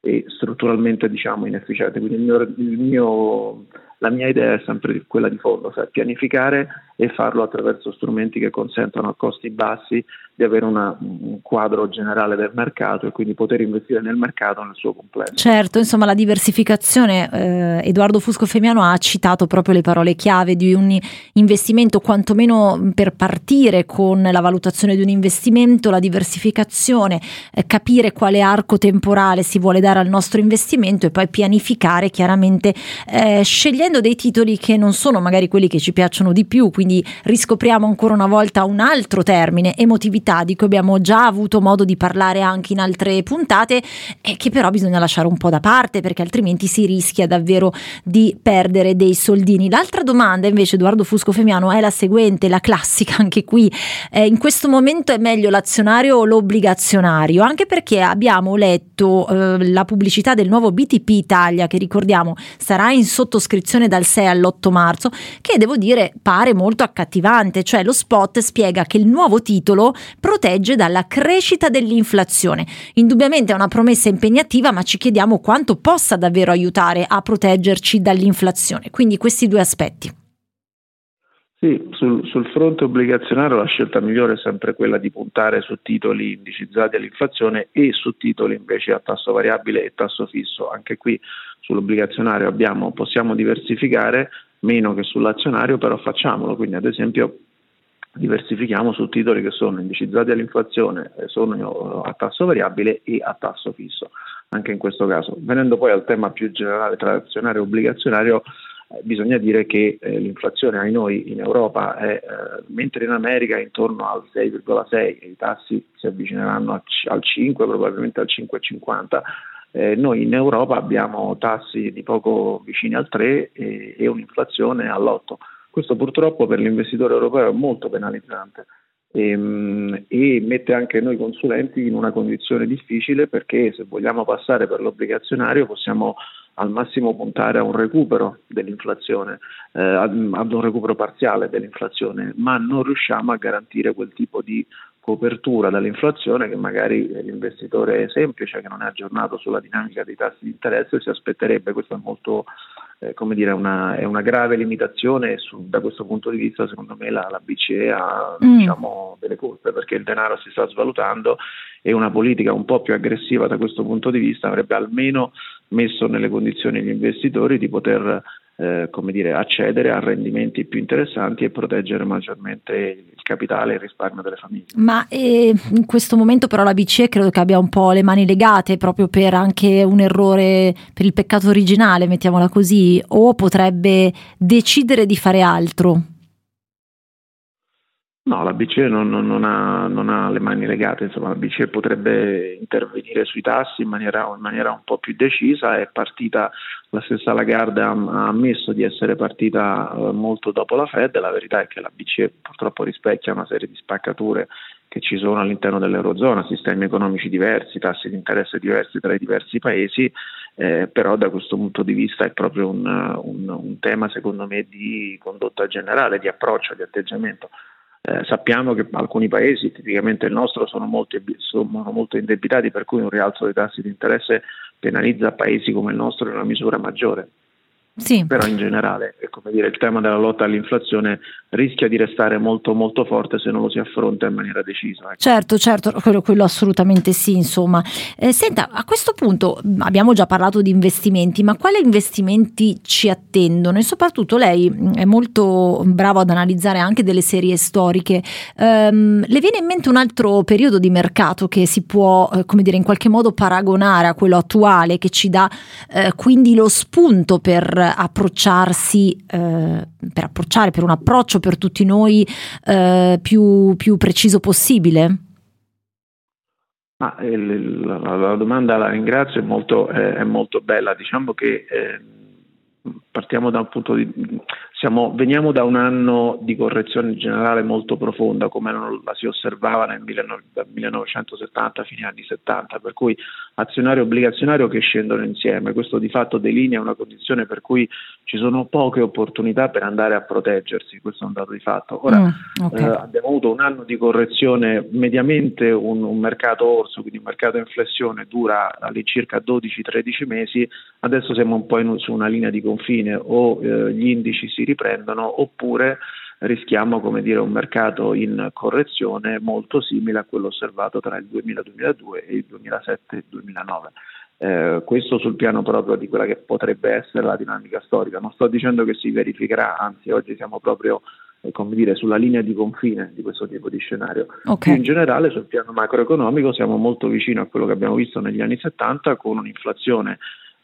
e strutturalmente diciamo inefficiente. Quindi il mio, il mio la mia idea è sempre quella di fondo, cioè pianificare e farlo attraverso strumenti che consentono a costi bassi di avere una, un quadro generale del mercato e quindi poter investire nel mercato nel suo complesso. Certo, insomma la diversificazione, eh, Edoardo Fusco Femiano ha citato proprio le parole chiave di un investimento, quantomeno per partire con la valutazione di un investimento, la diversificazione, eh, capire quale arco temporale si vuole dare al nostro investimento e poi pianificare chiaramente eh, scegliendo dei titoli che non sono magari quelli che ci piacciono di più, quindi riscopriamo ancora una volta un altro termine, emotività di cui abbiamo già avuto modo di parlare anche in altre puntate e che però bisogna lasciare un po' da parte perché altrimenti si rischia davvero di perdere dei soldini. L'altra domanda invece Edoardo Fusco Femiano è la seguente, la classica anche qui. Eh, in questo momento è meglio l'azionario o l'obbligazionario? Anche perché abbiamo letto eh, la pubblicità del nuovo BTP Italia che ricordiamo sarà in sottoscrizione dal 6 all'8 marzo che devo dire pare molto accattivante, cioè lo spot spiega che il nuovo titolo protegge dalla crescita dell'inflazione. Indubbiamente è una promessa impegnativa, ma ci chiediamo quanto possa davvero aiutare a proteggerci dall'inflazione. Quindi questi due aspetti. Sì, sul, sul, fronte obbligazionario la scelta migliore è sempre quella di puntare su titoli indicizzati all'inflazione e su titoli invece a tasso variabile e tasso fisso. Anche qui sull'obbligazionario abbiamo, possiamo diversificare meno che sull'azionario, però facciamolo. Quindi ad esempio diversifichiamo su titoli che sono indicizzati all'inflazione, sono a tasso variabile e a tasso fisso, anche in questo caso. Venendo poi al tema più generale tra azionario e obbligazionario, eh, bisogna dire che eh, l'inflazione ai noi in Europa è, eh, mentre in America è intorno al 6,6 e i tassi si avvicineranno a, al 5, probabilmente al 5,50, eh, noi in Europa abbiamo tassi di poco vicini al 3 e, e un'inflazione all'8 questo purtroppo per l'investitore europeo è molto penalizzante e, ehm, e, mette anche noi consulenti in una condizione difficile perché se vogliamo passare per l'obbligazionario possiamo al massimo puntare a un recupero dell'inflazione, eh, ad, ad un recupero parziale dell'inflazione, ma non riusciamo a garantire quel tipo di copertura dall'inflazione che magari l'investitore semplice che non è aggiornato sulla dinamica dei tassi di interesse si aspetterebbe. Questo è molto eh, come dire, una, è una grave limitazione su, da questo punto di vista secondo me la, la BCE ha mm. diciamo, delle colpe perché il denaro si sta svalutando e una politica un po' più aggressiva da questo punto di vista avrebbe almeno messo nelle condizioni gli investitori di poter eh, come dire, accedere a rendimenti più interessanti e proteggere maggiormente il capitale e il risparmio delle famiglie. Ma eh, in questo momento però la BCE credo che abbia un po' le mani legate proprio per anche un errore, per il peccato originale, mettiamola così, o potrebbe decidere di fare altro? No, la BCE non, non, ha, non, ha, le mani legate, insomma la BCE potrebbe intervenire sui tassi in maniera, in maniera un po' più decisa, è partita, la stessa Lagarde ha, ha ammesso di essere partita eh, molto dopo la Fed, la verità è che la BCE purtroppo rispecchia una serie di spaccature che ci sono all'interno dell'Eurozona, sistemi economici diversi, tassi di interesse diversi tra i diversi paesi, eh, però da questo punto di vista è proprio un, un, un tema secondo me di condotta generale, di approccio, di atteggiamento. Eh, sappiamo che alcuni paesi, tipicamente il nostro, sono molto, sono molto indebitati, per cui un rialzo dei tassi di interesse penalizza paesi come il nostro in una misura maggiore. Sì. Però in generale dire, il tema della lotta all'inflazione rischia di restare molto molto forte se non lo si affronta in maniera decisa. Ecco. Certo, certo, quello, quello, assolutamente sì, insomma. Eh, senta, a questo punto abbiamo già parlato di investimenti, ma quali investimenti ci attendono? E soprattutto lei è molto bravo ad analizzare anche delle serie storiche. Um, le viene in mente un altro periodo di mercato che si può, eh, come dire, in qualche modo paragonare a quello attuale, che ci dà eh, quindi lo spunto per approcciarsi, eh, per approcciare, per un approccio per tutti noi eh, più, più, preciso possibile? Ah, la, la, domanda la ringrazio, è molto, è molto bella. Diciamo che eh, partiamo da un punto di siamo, veniamo da un anno di correzione generale molto profonda, come non la si osservava nel 1970 fine anni 70, per cui azionario e obbligazionario che scendono insieme. Questo di fatto delinea una condizione per cui ci sono poche opportunità per andare a proteggersi, questo è un dato di fatto. Ora mm, okay. eh, abbiamo avuto un anno di correzione, mediamente un, un mercato orso, quindi un mercato in flessione dura all'incirca 12-13 mesi, adesso siamo un po' in, su una linea di confine o eh, gli indici si riprendono oppure rischiamo come dire, un mercato in correzione molto simile a quello osservato tra il 2000-2002 e il 2007-2009. Eh, questo sul piano proprio di quella che potrebbe essere la dinamica storica. Non sto dicendo che si verificherà, anzi oggi siamo proprio eh, come dire, sulla linea di confine di questo tipo di scenario. Okay. In generale sul piano macroeconomico siamo molto vicino a quello che abbiamo visto negli anni 70 con un'inflazione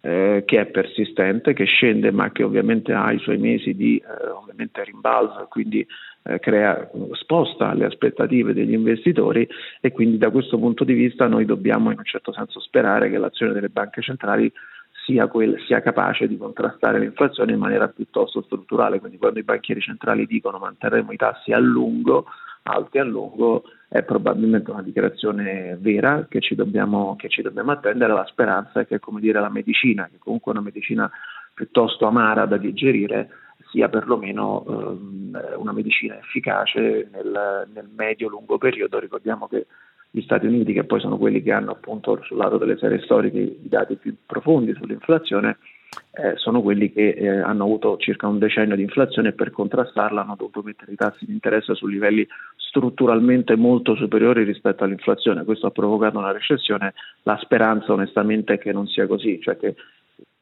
eh, che è persistente, che scende ma che ovviamente ha i suoi mesi di eh, rimbalzo, quindi eh, crea, sposta le aspettative degli investitori e quindi da questo punto di vista noi dobbiamo in un certo senso sperare che l'azione delle banche centrali sia, quel, sia, capace di contrastare l'inflazione in maniera piuttosto strutturale, quindi quando i banchieri centrali dicono manterremo i tassi a lungo, alti a lungo, è probabilmente una dichiarazione vera che ci dobbiamo, che ci dobbiamo attendere. La speranza è che come dire, la medicina, che comunque è una medicina piuttosto amara da digerire, sia perlomeno eh, una medicina efficace nel, nel medio-lungo periodo. Ricordiamo che gli Stati Uniti, che poi sono quelli che hanno appunto sul lato delle serie storiche i dati più profondi sull'inflazione, eh, sono quelli che eh, hanno avuto circa un decennio di inflazione e per contrastarla hanno dovuto mettere i tassi di interesse su livelli strutturalmente molto superiori rispetto all'inflazione. Questo ha provocato una recessione. La speranza onestamente è che non sia così, cioè che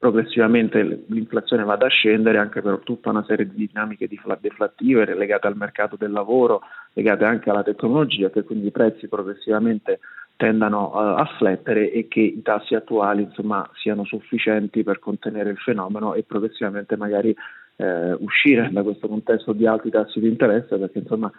progressivamente l'inflazione vada a scendere anche per tutta una serie di dinamiche deflattive legate al mercato del lavoro, legate anche alla tecnologia, che quindi i prezzi progressivamente tendano uh, a flettere e che i tassi attuali insomma, siano sufficienti per contenere il fenomeno e progressivamente magari eh, uscire da questo contesto di alti tassi di interesse perché insomma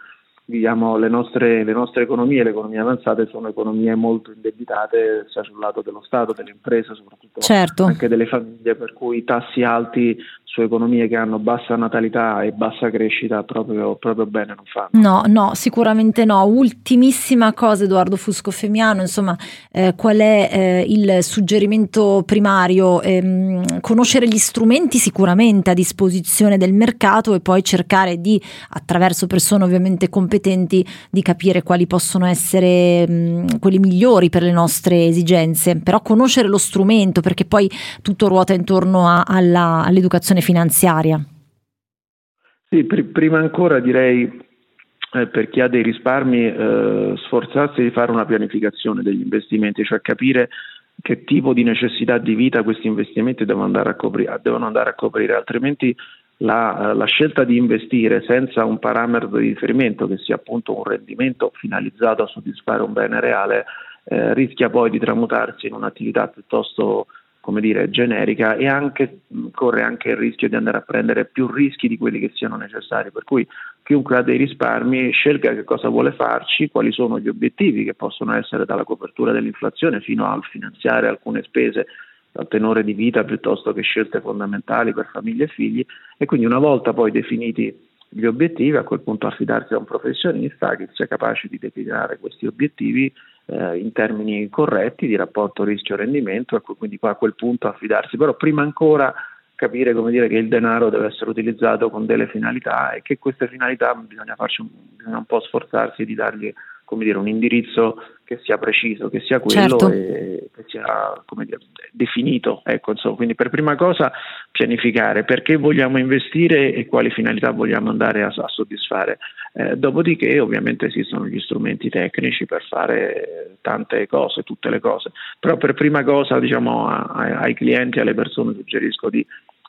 diciamo, le, nostre, le nostre economie, le economie avanzate sono economie molto indebitate sia sul lato dello Stato, delle imprese, soprattutto certo. anche delle famiglie, per cui tassi alti su economie che hanno bassa natalità e bassa crescita proprio, proprio bene non fanno. No, no, sicuramente no. Ultimissima cosa Edoardo Fusco Femiano, insomma, eh, qual è eh, il suggerimento primario? Eh, conoscere gli strumenti sicuramente a disposizione del mercato e poi cercare di, attraverso persone ovviamente competenti, di capire quali possono essere mh, quelli migliori per le nostre esigenze, però conoscere lo strumento perché poi tutto ruota intorno a, alla, all'educazione finanziaria? Sì, pr- prima ancora direi eh, per chi ha dei risparmi eh, sforzarsi di fare una pianificazione degli investimenti, cioè capire che tipo di necessità di vita questi investimenti devono andare a coprire, devono andare a coprire altrimenti la, la, scelta di investire senza un parametro di riferimento che sia appunto un rendimento finalizzato a soddisfare un bene reale eh, rischia poi di tramutarsi in un'attività piuttosto come dire, generica e anche, corre anche il rischio di andare a prendere più rischi di quelli che siano necessari. Per cui chiunque ha dei risparmi scelga che cosa vuole farci, quali sono gli obiettivi che possono essere dalla copertura dell'inflazione fino al finanziare alcune spese dal tenore di vita piuttosto che scelte fondamentali per famiglie e figli e quindi una volta poi definiti gli obiettivi a quel punto affidarsi a un professionista che sia capace di declinare questi obiettivi eh, in termini corretti di rapporto rischio-rendimento, ecco, quindi a quel punto affidarsi, però prima ancora capire dire, che il denaro deve essere utilizzato con delle finalità e che queste finalità bisogna, farci bisogna un po' sforzarsi di dargli come dire, un indirizzo che sia preciso, che sia quello certo. e che sia dire, definito. Ecco, insomma, quindi per prima cosa pianificare perché vogliamo investire e quali finalità vogliamo andare a, a soddisfare. Eh, dopodiché ovviamente esistono gli strumenti tecnici per fare tante cose, tutte le cose, però per prima cosa diciamo, a, a, ai clienti, alle persone suggerisco di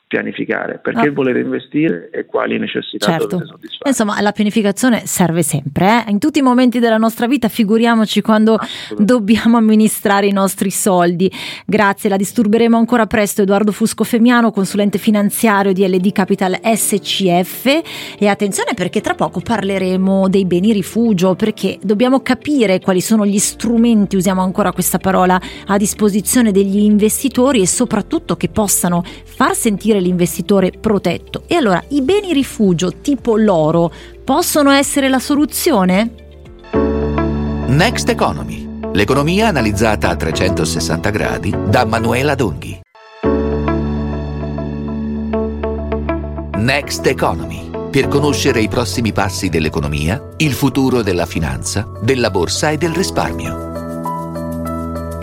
pianificare perché ah. volete investire e quali necessità certo. dovete soddisfare. Insomma, la pianificazione serve sempre, eh? in tutti i momenti della nostra vita, figuriamoci quando dobbiamo amministrare i nostri soldi. Grazie, la disturberemo ancora presto Edoardo Fusco Femiano, consulente finanziario di LD Capital SCF e attenzione perché tra poco parleremo dei beni rifugio perché dobbiamo capire quali sono gli strumenti, usiamo ancora questa parola, a disposizione degli investitori e soprattutto che possano far sentire essere l'investitore protetto. E allora i beni rifugio tipo l'oro possono essere la soluzione? Next Economy, l'economia analizzata a 360 gradi da Manuela Donghi. Next Economy, per conoscere i prossimi passi dell'economia, il futuro della finanza, della borsa e del risparmio.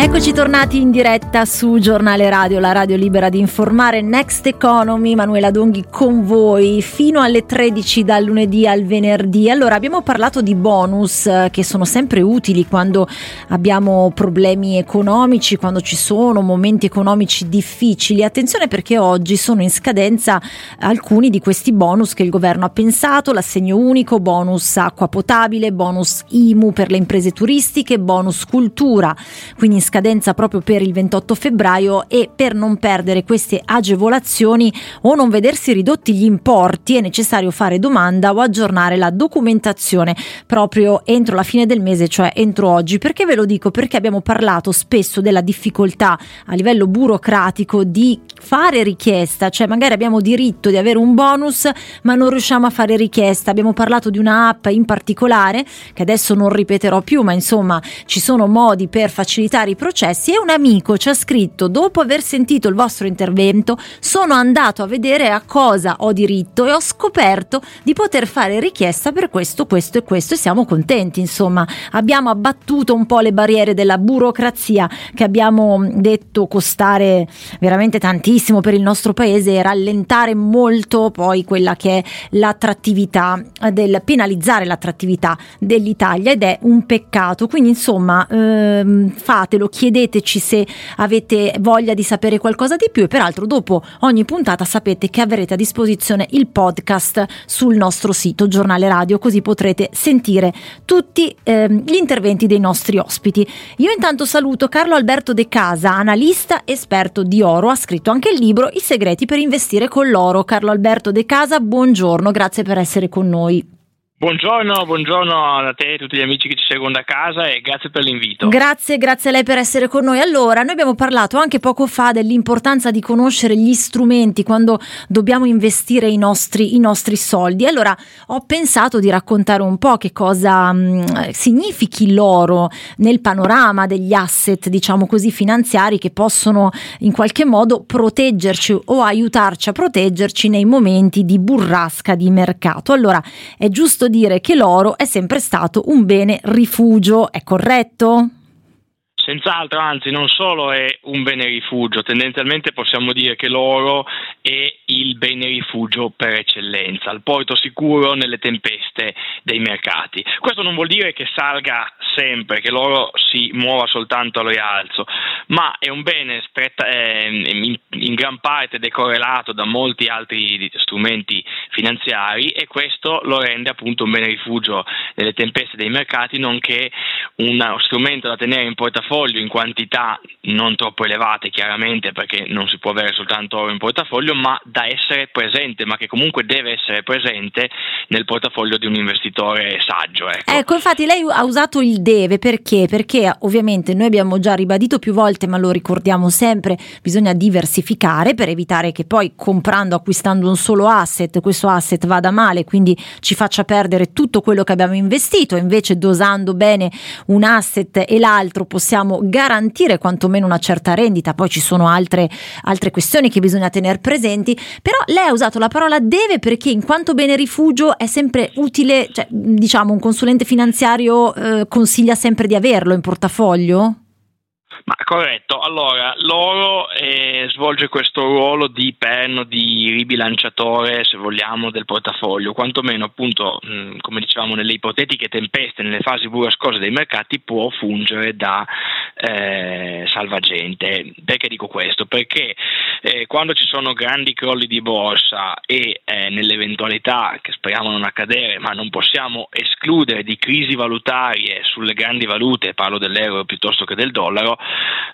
Eccoci tornati in diretta su Giornale Radio, la radio libera di informare Next Economy, Manuela Donghi con voi fino alle 13 dal lunedì al venerdì. Allora abbiamo parlato di bonus eh, che sono sempre utili quando abbiamo problemi economici, quando ci sono momenti economici difficili. Attenzione perché oggi sono in scadenza alcuni di questi bonus che il governo ha pensato, l'assegno unico, bonus acqua potabile, bonus IMU per le imprese turistiche, bonus cultura. Quindi in scadenza proprio per il 28 febbraio e per non perdere queste agevolazioni o non vedersi ridotti gli importi è necessario fare domanda o aggiornare la documentazione proprio entro la fine del mese, cioè entro oggi. Perché ve lo dico? Perché abbiamo parlato spesso della difficoltà a livello burocratico di fare richiesta, cioè magari abbiamo diritto di avere un bonus ma non riusciamo a fare richiesta. Abbiamo parlato di una app in particolare che adesso non ripeterò più, ma insomma ci sono modi per facilitare i processi e un amico ci ha scritto dopo aver sentito il vostro intervento sono andato a vedere a cosa ho diritto e ho scoperto di poter fare richiesta per questo, questo e questo e siamo contenti. Insomma abbiamo abbattuto un po' le barriere della burocrazia che abbiamo detto costare veramente tantissimo per il nostro paese e rallentare molto poi quella che è l'attrattività del penalizzare l'attrattività dell'Italia ed è un peccato. Quindi insomma ehm, fatelo chiedeteci se avete voglia di sapere qualcosa di più e peraltro dopo ogni puntata sapete che avrete a disposizione il podcast sul nostro sito giornale radio così potrete sentire tutti eh, gli interventi dei nostri ospiti. Io intanto saluto Carlo Alberto De Casa, analista esperto di oro, ha scritto anche il libro I segreti per investire con l'oro. Carlo Alberto De Casa, buongiorno, grazie per essere con noi. Buongiorno, buongiorno a te e a tutti gli amici che ci seguono da casa e grazie per l'invito. Grazie, grazie a lei per essere con noi. Allora, noi abbiamo parlato anche poco fa dell'importanza di conoscere gli strumenti quando dobbiamo investire i nostri, i nostri soldi. Allora, ho pensato di raccontare un po' che cosa mh, mm, significhi l'oro nel panorama degli asset, diciamo così, finanziari che possono in qualche modo proteggerci o aiutarci a proteggerci nei momenti di burrasca di mercato. Allora, è giusto dire che l'oro è sempre stato un bene rifugio, è corretto? Senz'altro, anzi non solo è un bene rifugio, tendenzialmente possiamo dire che l'oro è il bene rifugio per eccellenza, il porto sicuro nelle tempeste dei mercati. Questo non vuol dire che salga sempre, che l'oro si muova soltanto al rialzo, ma è un bene eh, in, in, gran parte decorrelato da molti altri strumenti finanziari e questo lo rende appunto un bene rifugio nelle tempeste dei mercati, nonché uno strumento da tenere in portafoglio in quantità non troppo elevate chiaramente perché non si può avere soltanto oro in portafoglio, ma da essere presente, ma che comunque deve essere presente nel portafoglio di un investitore saggio. Ecco, ecco infatti lei ha usato il deve perché? Perché ovviamente noi abbiamo già ribadito più volte, ma lo ricordiamo sempre, bisogna diversificare per evitare che poi comprando, acquistando un solo asset, questo asset vada male, quindi ci faccia perdere tutto quello che abbiamo investito, invece dosando bene un asset e l'altro possiamo garantire quantomeno una certa rendita, poi ci sono altre, altre questioni che bisogna tenere presenti, però lei ha usato la parola deve perché in quanto bene rifugio è sempre utile, cioè, diciamo un consulente finanziario eh, consiglia sempre di averlo in portafoglio? Ma corretto, allora l'oro eh, svolge questo ruolo di perno, di ribilanciatore, se vogliamo, del portafoglio, quantomeno appunto, mh, come dicevamo, nelle ipotetiche tempeste, nelle fasi burrascose dei mercati può fungere da eh, salvagente. Perché dico questo? Perché eh, quando ci sono grandi crolli di borsa e eh, nell'eventualità, che speriamo non accadere, ma non possiamo escludere di crisi valutarie sulle grandi valute, parlo dell'euro piuttosto che del dollaro,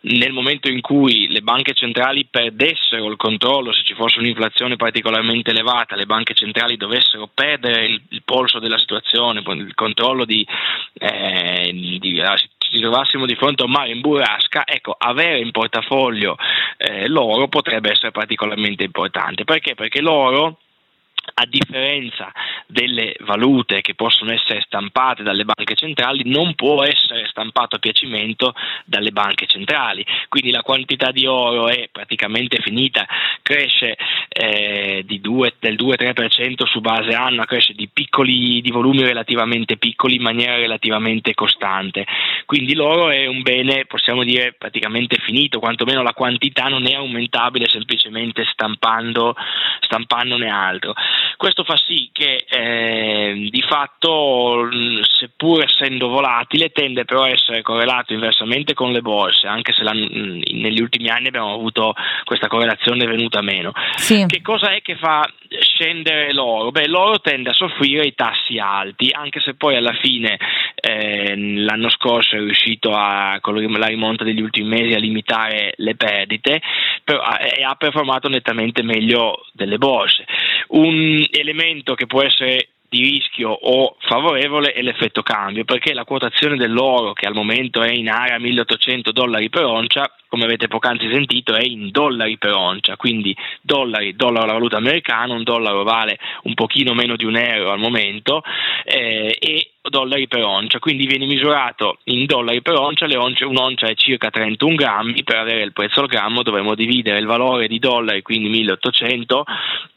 nel momento in cui le banche centrali perdessero il controllo, se ci fosse un'inflazione particolarmente elevata, le banche centrali dovessero perdere il, il polso della situazione, il controllo di, eh, di ci trovassimo di fronte a un mare in burrasca, ecco, avere in portafoglio eh, l'oro potrebbe essere particolarmente importante. Perché? Perché l'oro a differenza delle valute che possono essere stampate dalle banche centrali, non può essere stampato a piacimento dalle banche centrali. Quindi la quantità di oro è praticamente finita, cresce eh, 2, del 2-3% su base annua, cresce di, piccoli, di volumi relativamente piccoli in maniera relativamente costante. Quindi l'oro è un bene, possiamo dire, praticamente finito, quantomeno la quantità non è aumentabile semplicemente stampando, stampandone altro. Questo fa sì che eh, di fatto, seppur essendo volatile, tende però a essere correlato inversamente con le borse, anche se la, negli ultimi anni abbiamo avuto questa correlazione venuta meno. Sì. Che cosa è che fa scendere l'oro? Beh, l'oro tende a soffrire i tassi alti, anche se poi alla fine eh, l'anno scorso è riuscito a, con la rimonta degli ultimi mesi a limitare le perdite però, e ha performato nettamente meglio delle borse. Un elemento che può essere di rischio o favorevole è l'effetto cambio, perché la quotazione dell'oro che al momento è in area 1800 dollari per oncia, come avete poc'anzi sentito, è in dollari per oncia, quindi dollari, dollaro la valuta americana, un dollaro vale un pochino meno di un euro al momento eh, e dollari per oncia, quindi viene misurato in dollari per oncia, once, un'oncia è circa 31 grammi, per avere il prezzo al grammo dovremo dividere il valore di dollari, quindi 1800,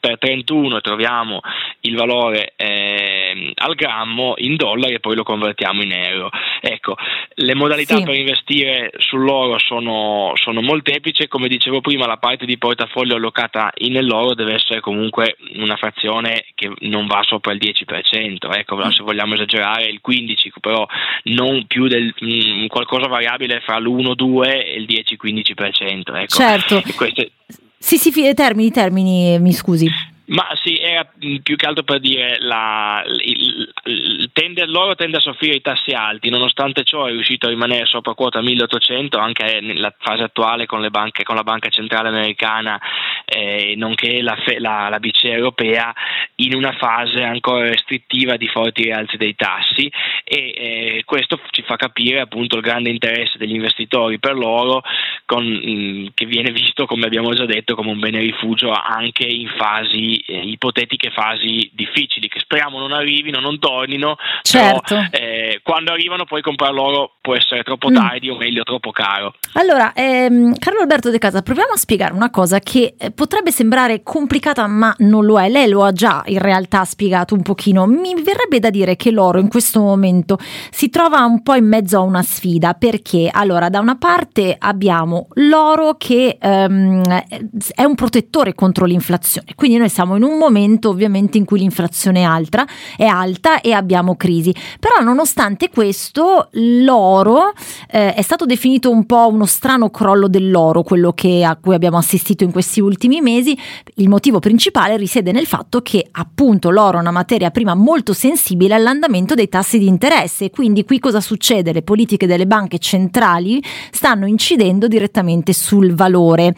per 31 troviamo il valore eh, al grammo in dollari e poi lo convertiamo in euro. Ecco, le modalità sì. per investire sull'oro sono, sono molteplici, come dicevo prima la parte di portafoglio allocata nell'oro deve essere comunque una frazione che non va sopra il 10%, ecco, se vogliamo esagerare fare il 15, però non più del mh, mm, qualcosa variabile fra l'1-2 e il 10-15%. Ecco. Certo. Queste... Sì, sì, termini, termini, mi scusi. Ma sì, era più che altro per dire la, il, il, tende, l'oro tende a soffrire i tassi alti, nonostante ciò è riuscito a rimanere sopra quota 1800 anche nella fase attuale con, banche, con la banca centrale americana eh, nonché la, la, la BCE europea in una fase ancora restrittiva di forti rialzi dei tassi e eh, questo ci fa capire appunto il grande interesse degli investitori per l'oro con, mm, che viene visto come abbiamo già detto come un bene rifugio anche in fasi eh, ipotetiche fasi difficili che speriamo non arrivino, non tornino certo. però eh, quando arrivano poi comprare l'oro può essere troppo mm. tardi o meglio troppo caro. Allora, ehm, Carlo Alberto De Casa, proviamo a spiegare una cosa che eh, potrebbe sembrare complicata ma non lo è, lei lo ha già in realtà spiegato un pochino, mi verrebbe da dire che l'oro in questo momento si trova un po' in mezzo a una sfida perché allora da una parte abbiamo l'oro che ehm, è un protettore contro l'inflazione, quindi noi siamo in un momento ovviamente in cui l'inflazione è alta, è alta e abbiamo crisi, però nonostante questo l'oro eh, è stato definito un po' uno strano crollo dell'oro, quello che, a cui abbiamo assistito in questi ultimi mesi, il motivo principale risiede nel fatto che appunto l'oro è una materia prima molto sensibile all'andamento dei tassi di interesse, quindi qui cosa succede? Le politiche delle banche centrali stanno incidendo direttamente sul valore.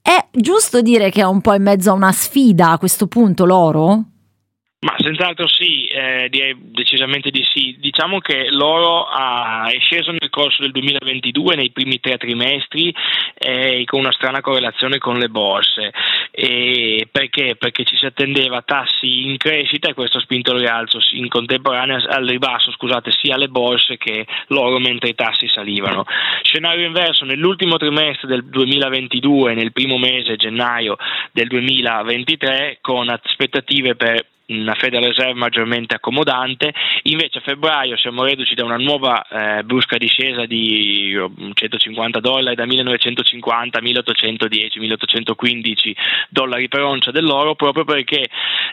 È giusto dire che è un po' in mezzo a una sfida a questo punto l'oro? Ma senz'altro sì, eh, direi decisamente di sì. Diciamo che l'oro ha, è sceso nel corso del 2022 nei primi tre trimestri eh, con una strana correlazione con le borse. E perché? Perché ci si attendeva tassi in crescita e questo ha spinto il rialzo in contemporanea al ribasso scusate, sia alle borse che l'oro mentre i tassi salivano. Scenario inverso, nell'ultimo trimestre del 2022, nel primo mese gennaio del 2023, con aspettative per una Federal Reserve maggiormente accomodante, invece a febbraio siamo reduci da una nuova eh, brusca discesa di 150 dollari, da 1950 a 1810, 1815 dollari per oncia dell'oro, proprio perché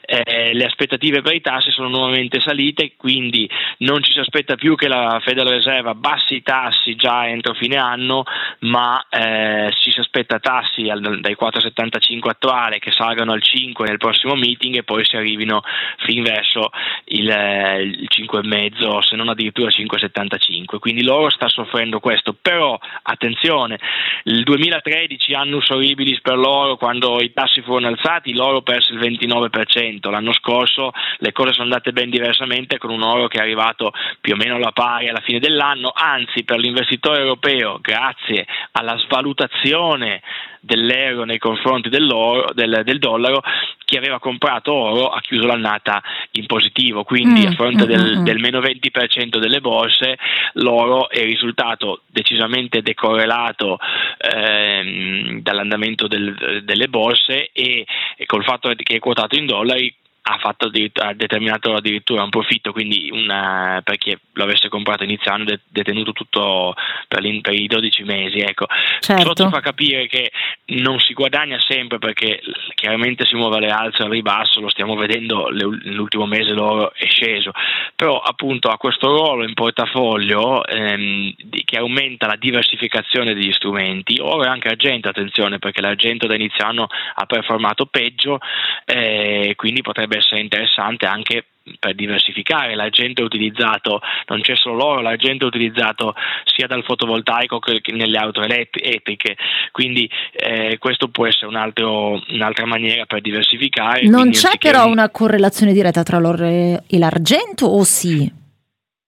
eh, le aspettative per i tassi sono nuovamente salite, quindi non ci si aspetta più che la Federal Reserve abbassi i tassi già entro fine anno, ma eh, ci si aspetta tassi al, dai 4,75 attuale che salgano al 5 nel prossimo meeting e poi si arrivino fin verso il, eh, il 5,5 se non addirittura 5,75 quindi l'oro sta soffrendo questo. Però attenzione il 2013 annus horribilis per l'oro quando i tassi furono alzati l'oro perse il 29% l'anno scorso le cose sono andate ben diversamente con un oro che è arrivato più o meno alla pari alla fine dell'anno. Anzi per l'investitore europeo grazie alla svalutazione dell'euro nei confronti del, del, dollaro, chi aveva comprato oro ha chiuso l'annata in positivo, quindi mm, a fronte del, mm, mm, del, meno 20% delle borse l'oro è risultato decisamente decorrelato ehm, dall'andamento del, delle borse e, e col fatto che è quotato in dollari ha, ha, determinato addirittura un profitto, quindi una, per chi lo avesse comprato iniziando detenuto tutto per, per, i 12 mesi. Ecco. Certo. Ciò ci fa capire che non si guadagna sempre perché chiaramente si muove alle alze o al ribasso, lo stiamo vedendo nell'ultimo mese l'oro è sceso, però appunto ha questo ruolo in portafoglio ehm, che aumenta la diversificazione degli strumenti, oro e anche argento, attenzione perché l'argento da inizio anno ha performato peggio, eh, quindi potrebbe essere interessante anche per diversificare, l'argento è utilizzato, non c'è solo l'oro, l'argento è utilizzato sia dal fotovoltaico che nelle auto elettriche, quindi eh, questo può essere un altro, un'altra maniera per diversificare. Non c'è però una correlazione diretta tra l'oro e l'argento o sì?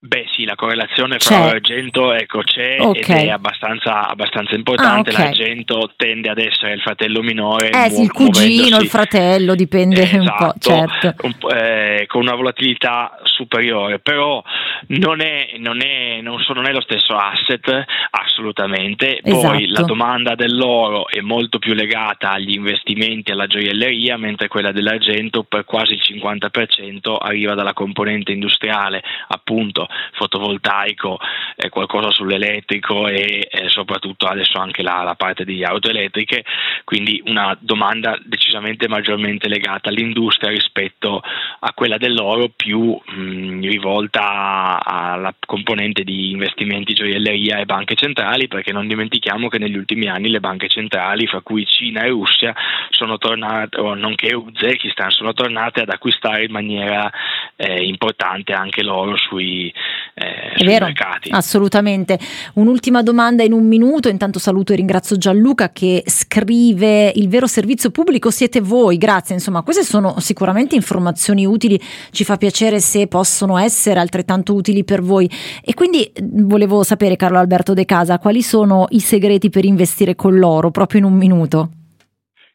Beh sì, la correlazione fra l'argento ecco, c'è okay. ed è abbastanza, abbastanza importante, ah, okay. l'argento tende ad essere il fratello minore. Eh sì, il cugino, il fratello, dipende esatto, un po', certo. con, eh, con una volatilità superiore, però non è, non, è, non, so, non è, lo stesso asset assolutamente, esatto. poi la domanda dell'oro è molto più legata agli investimenti alla gioielleria, mentre quella dell'argento per quasi il 50% arriva dalla componente industriale, appunto fotovoltaico, eh, qualcosa sull'elettrico e eh, soprattutto adesso anche la, la, parte di auto elettriche, quindi una domanda decisamente maggiormente legata all'industria rispetto a quella dell'oro più mh, rivolta alla componente di investimenti, gioielleria e banche centrali, perché non dimentichiamo che negli ultimi anni le banche centrali, fra cui Cina e Russia, sono tornate, o nonché Uzbekistan, sono tornate ad acquistare in maniera eh, importante anche loro sui, eh, sui vero, mercati. Assolutamente. Un'ultima domanda in un minuto, intanto saluto e ringrazio Gianluca che scrive il vero servizio pubblico siete voi, grazie, insomma queste sono sicuramente informazioni utili, ci fa piacere se possono essere altrettanto utili per voi e quindi volevo sapere Carlo Alberto De Casa quali sono i segreti per investire con l'oro proprio in un minuto.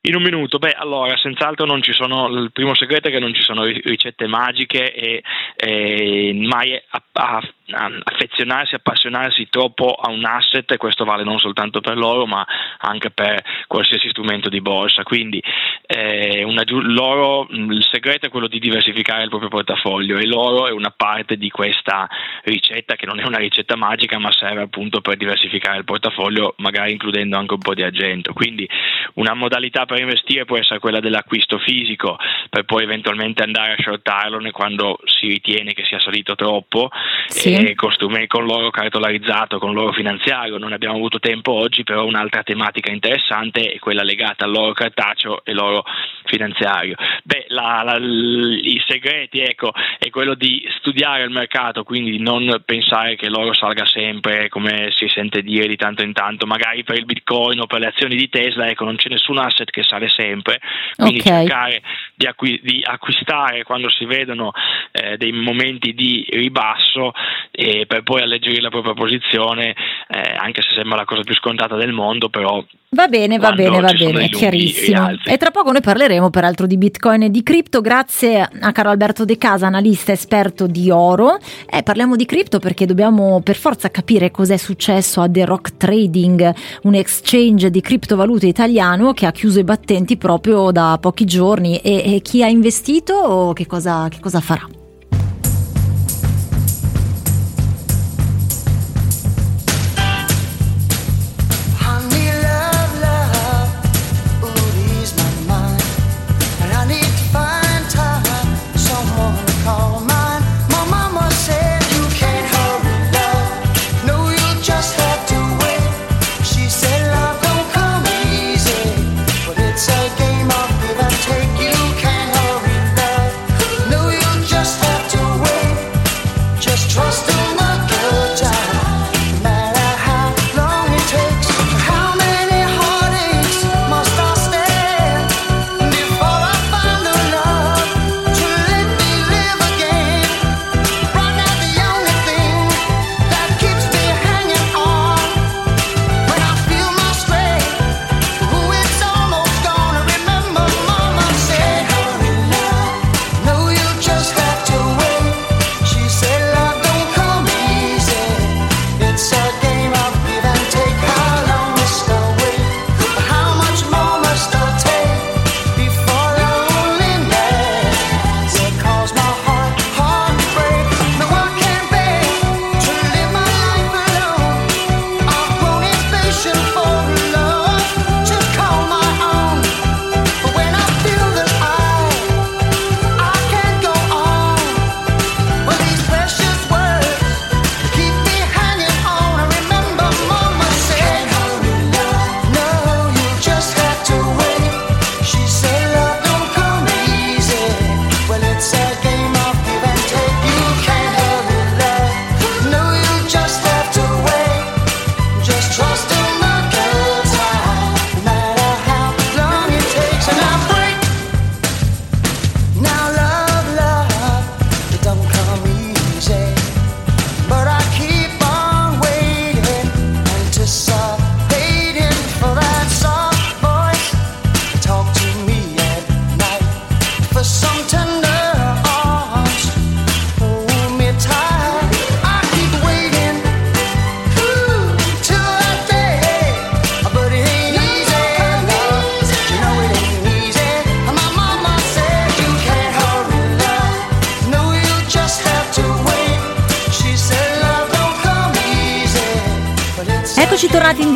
In un minuto, beh, allora, senz'altro non ci sono, il primo segreto è che non ci sono ricette magiche e, e mai a, a, a affezionarsi, appassionarsi troppo a un asset, e questo vale non soltanto per l'oro, ma anche per qualsiasi strumento di borsa. Quindi eh, una, l'oro, il segreto è quello di diversificare il proprio portafoglio e l'oro è una parte di questa ricetta che non è una ricetta magica, ma serve appunto per diversificare il portafoglio, magari includendo anche un po' di argento. Quindi una modalità per investire può essere quella dell'acquisto fisico, per poi eventualmente andare a shortarlo quando si ritiene che sia salito troppo, sì. e con, con l'oro cartolarizzato, con l'oro finanziario. Non abbiamo avuto tempo oggi, però un'altra tematica interessante è quella legata all'oro cartaceo e l'oro finanziario. Beh, la, la, i segreti ecco, è quello di studiare il mercato, quindi non pensare che l'oro salga sempre, come si sente dire di tanto in tanto, magari per il bitcoin o per le azioni di Tesla, ecco, non c'è nessun asset che sale sempre, quindi okay. cercare di, acqu- di, acquistare quando si vedono eh, dei momenti di ribasso e per poi alleggerire la propria posizione, eh, anche se sembra la cosa più scontata del mondo, però Va bene, va bene, va bene, è chiarissimo. E tra poco noi parleremo peraltro di Bitcoin e di cripto, grazie a Caro Alberto De Casa, analista esperto di oro. Eh, parliamo di cripto perché dobbiamo per forza capire cos'è successo a The Rock Trading, un exchange di criptovalute italiano che ha chiuso i battenti proprio da pochi giorni. E, e chi ha investito che cosa, che cosa farà?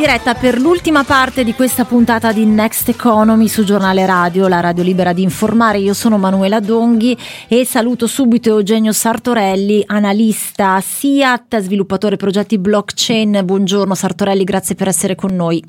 Diretta per l'ultima parte di questa puntata di Next Economy su Giornale Radio, la radio libera di informare. Io sono Manuela Donghi e saluto subito Eugenio Sartorelli, analista SIAT, sviluppatore progetti blockchain. Buongiorno Sartorelli, grazie per essere con noi.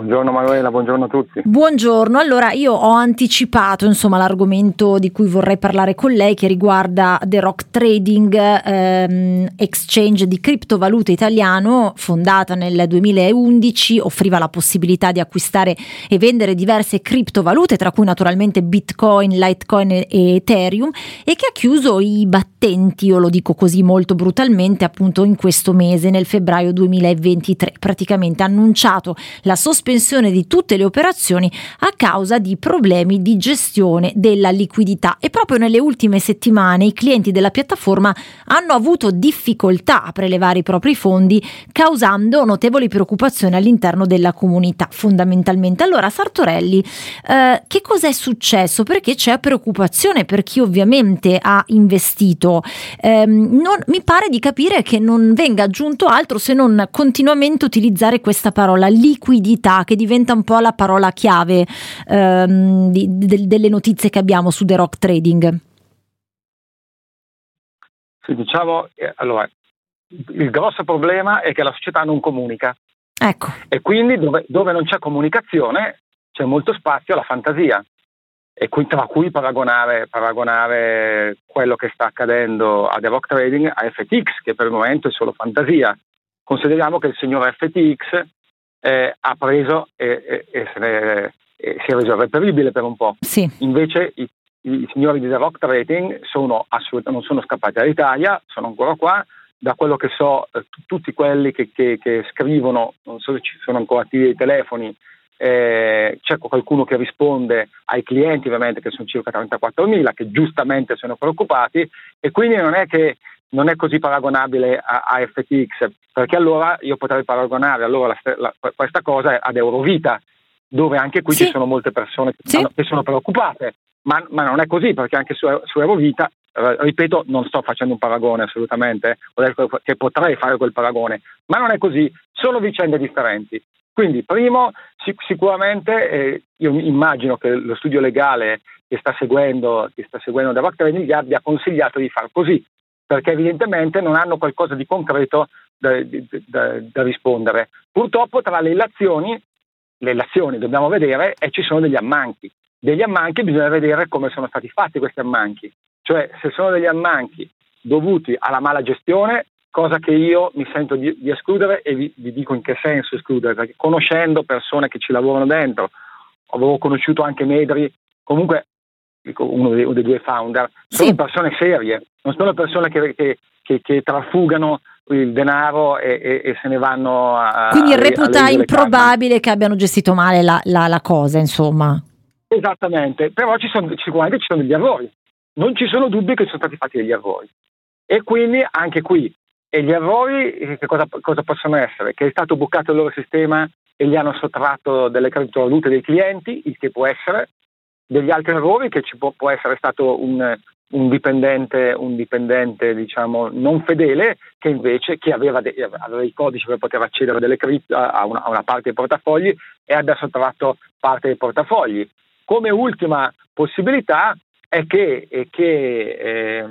Buongiorno Manuela, buongiorno a tutti. Buongiorno, allora io ho anticipato insomma, l'argomento di cui vorrei parlare con lei che riguarda The Rock Trading, ehm, exchange di criptovalute italiano fondata nel 2011, offriva la possibilità di acquistare e vendere diverse criptovalute, tra cui naturalmente Bitcoin, Litecoin e Ethereum e che ha chiuso i battenti, io lo dico così molto brutalmente, appunto in questo mese, nel febbraio 2023, praticamente ha annunciato la sospensione sospensione di tutte le operazioni a causa di problemi di gestione della liquidità e proprio nelle ultime settimane i clienti della piattaforma hanno avuto difficoltà a prelevare i propri fondi causando notevoli preoccupazioni all'interno della comunità fondamentalmente. Allora Sartorelli, eh, che cosa è successo? Perché c'è preoccupazione per chi ovviamente ha investito. Eh, non, mi pare di capire che non venga aggiunto altro se non continuamente utilizzare questa parola liquidità che diventa un po' la parola chiave ehm, di, de, delle notizie che abbiamo su The Rock Trading. Sì, diciamo, eh, allora, il grosso problema è che la società non comunica. Ecco. E quindi dove, dove non c'è comunicazione c'è molto spazio alla fantasia e qui, tra cui paragonare, paragonare, quello che sta accadendo a The Rock Trading a FTX, che per il momento è solo fantasia. Consideriamo che il signor FTX eh, ha preso e, e, e, ne, e, si è reso reperibile per un po'. Sì. Invece i, i, signori di The Rock Trading sono non sono scappati dall'Italia, sono ancora qua. Da quello che so, eh, t- tutti quelli che, che, che, scrivono, non so se ci sono ancora attivi dei telefoni, eh, c'è qualcuno che risponde ai clienti, ovviamente, che sono circa 34.000, che giustamente sono preoccupati, e quindi non è che non è così paragonabile a, a, FTX, perché allora io potrei paragonare allora la, la, questa cosa ad Eurovita, dove anche qui sì. ci sono molte persone che, sì. hanno, che sono preoccupate, ma, ma, non è così, perché anche su, su Eurovita, eh, ripeto, non sto facendo un paragone assolutamente, che potrei fare quel paragone, ma non è così, sono vicende differenti. Quindi, primo, sic- sicuramente eh, io immagino che lo studio legale che sta seguendo, che sta seguendo da Trading gli abbia consigliato di far così, perché evidentemente non hanno qualcosa di concreto da, da, da rispondere. Purtroppo tra le illazioni, le illazioni dobbiamo vedere e ci sono degli ammanchi. Degli ammanchi bisogna vedere come sono stati fatti questi ammanchi, cioè se sono degli ammanchi dovuti alla mala gestione, cosa che io mi sento di, di escludere e vi, vi, dico in che senso escludere, perché conoscendo persone che ci lavorano dentro, avevo conosciuto anche Medri, comunque uno dei, uno dei, due founder, sono sì. persone serie, non sono persone che, che, che, che trafugano il denaro e, e, e, se ne vanno a... Quindi reputa improbabile che abbiano gestito male la, la, la, cosa, insomma. Esattamente, però ci sono, sicuramente ci sono degli errori, non ci sono dubbi che sono stati fatti degli errori. E quindi anche qui, e gli errori eh, che cosa, cosa possono essere? Che è stato bucato il loro sistema e gli hanno sottratto delle criptovalute dei clienti, il che può essere, degli altri errori che ci può, può essere stato un, un dipendente, un dipendente diciamo, non fedele che invece che aveva, de, aveva, i codici per poter accedere cripto, a, una, a una parte dei portafogli e abbia sottratto parte dei portafogli. Come ultima possibilità è che, è che eh,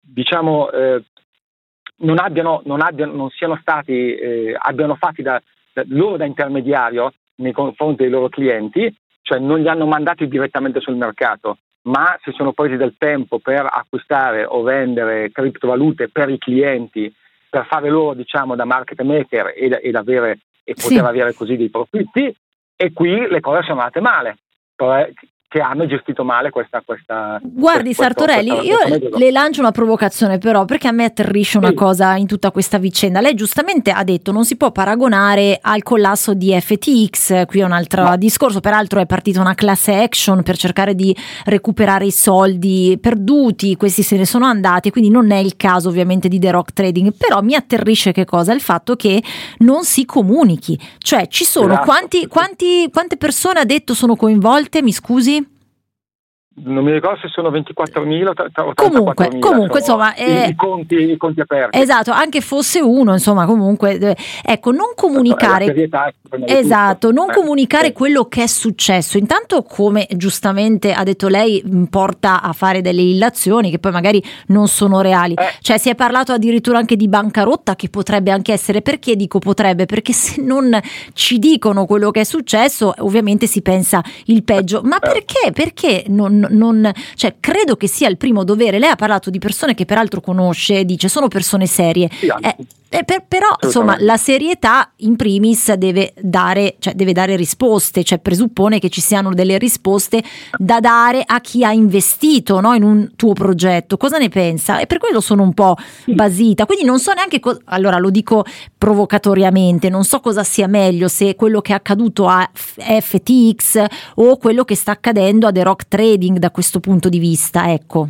diciamo, eh, non, abbiano, non, abbiano, non, siano stati, eh, abbiano fatti da, da, loro da intermediario nei confronti dei loro clienti cioè non li hanno mandati direttamente sul mercato, ma si sono presi del tempo per acquistare o vendere criptovalute per i clienti, per fare loro diciamo da market maker ed, ed avere, e poter sì. avere così dei profitti e qui le cose sono andate male che hanno gestito male questa... questa Guardi questo, Sartorelli, questa, io questa le lancio una provocazione però perché a me atterrisce una sì. cosa in tutta questa vicenda. Lei giustamente ha detto non si può paragonare al collasso di FTX, qui è un altro no. discorso, peraltro è partita una class action per cercare di recuperare i soldi perduti, questi se ne sono andati, quindi non è il caso ovviamente di The Rock Trading, però mi atterrisce che cosa? Il fatto che non si comunichi, cioè ci sono esatto. quanti, quanti, quante persone ha detto sono coinvolte, mi scusi? Non mi ricordo se sono 24.000 o comunque, comunque insomma eh, i, conti, i, conti, aperti. Esatto anche fosse uno insomma comunque eh, ecco non comunicare esatto non eh, comunicare quello che è successo. Intanto come giustamente ha detto lei porta a fare delle illazioni che poi magari non sono reali. Eh. cioè si è parlato addirittura anche di bancarotta che potrebbe anche essere. Perché dico potrebbe? Perché se non ci dicono quello che è successo ovviamente si pensa il peggio. Ma eh. perché? Perché non non, cioè, credo che sia il primo dovere. Lei ha parlato di persone che peraltro conosce, dice sono persone serie. Sì, eh, eh, per, però insomma la serietà in primis deve dare, cioè, deve dare risposte, cioè presuppone che ci siano delle risposte da dare a chi ha investito no, in un tuo progetto. Cosa ne pensa? E per quello sono un po' basita. Quindi non so neanche, co- allora lo dico provocatoriamente, non so cosa sia meglio, se quello che è accaduto a FTX o quello che sta accadendo a The Rock Trading da questo punto di vista. Ecco.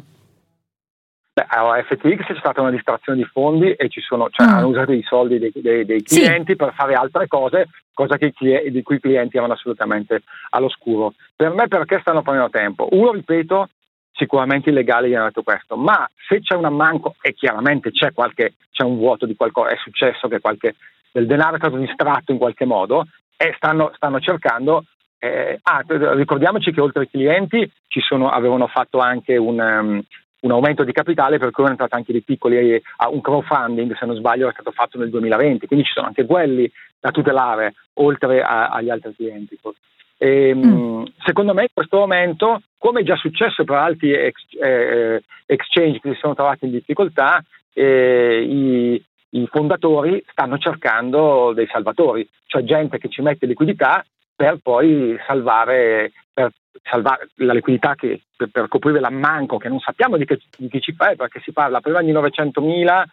Beh, a FTX c'è stata una distrazione di fondi e ci sono, cioè, mm. hanno usato i soldi dei, dei, dei clienti sì. per fare altre cose, cosa che, di cui i clienti erano assolutamente all'oscuro. Per me perché stanno prendendo tempo? Uno, ripeto, sicuramente illegale gli hanno detto questo, ma se c'è un ammanco e chiaramente c'è, qualche, c'è un vuoto di qualcosa, è successo che qualche, del denaro è stato distratto in qualche modo e stanno, stanno cercando eh, ah, ricordiamoci che oltre ai clienti ci sono, avevano fatto anche un, um, un aumento di capitale per cui sono entrati anche dei piccoli, un crowdfunding se non sbaglio è stato fatto nel 2020, quindi ci sono anche quelli da tutelare oltre a, agli altri clienti. E, ehm, mm. Secondo me in questo momento, come è già successo per altri ex, eh, exchange che si sono trovati in difficoltà, eh, i, i fondatori stanno cercando dei salvatori, cioè gente che ci mette liquidità per poi salvare, per salvare la liquidità che, per, per, coprire l'ammanco che non sappiamo di che, di che cifra è perché si parla prima di 900 mila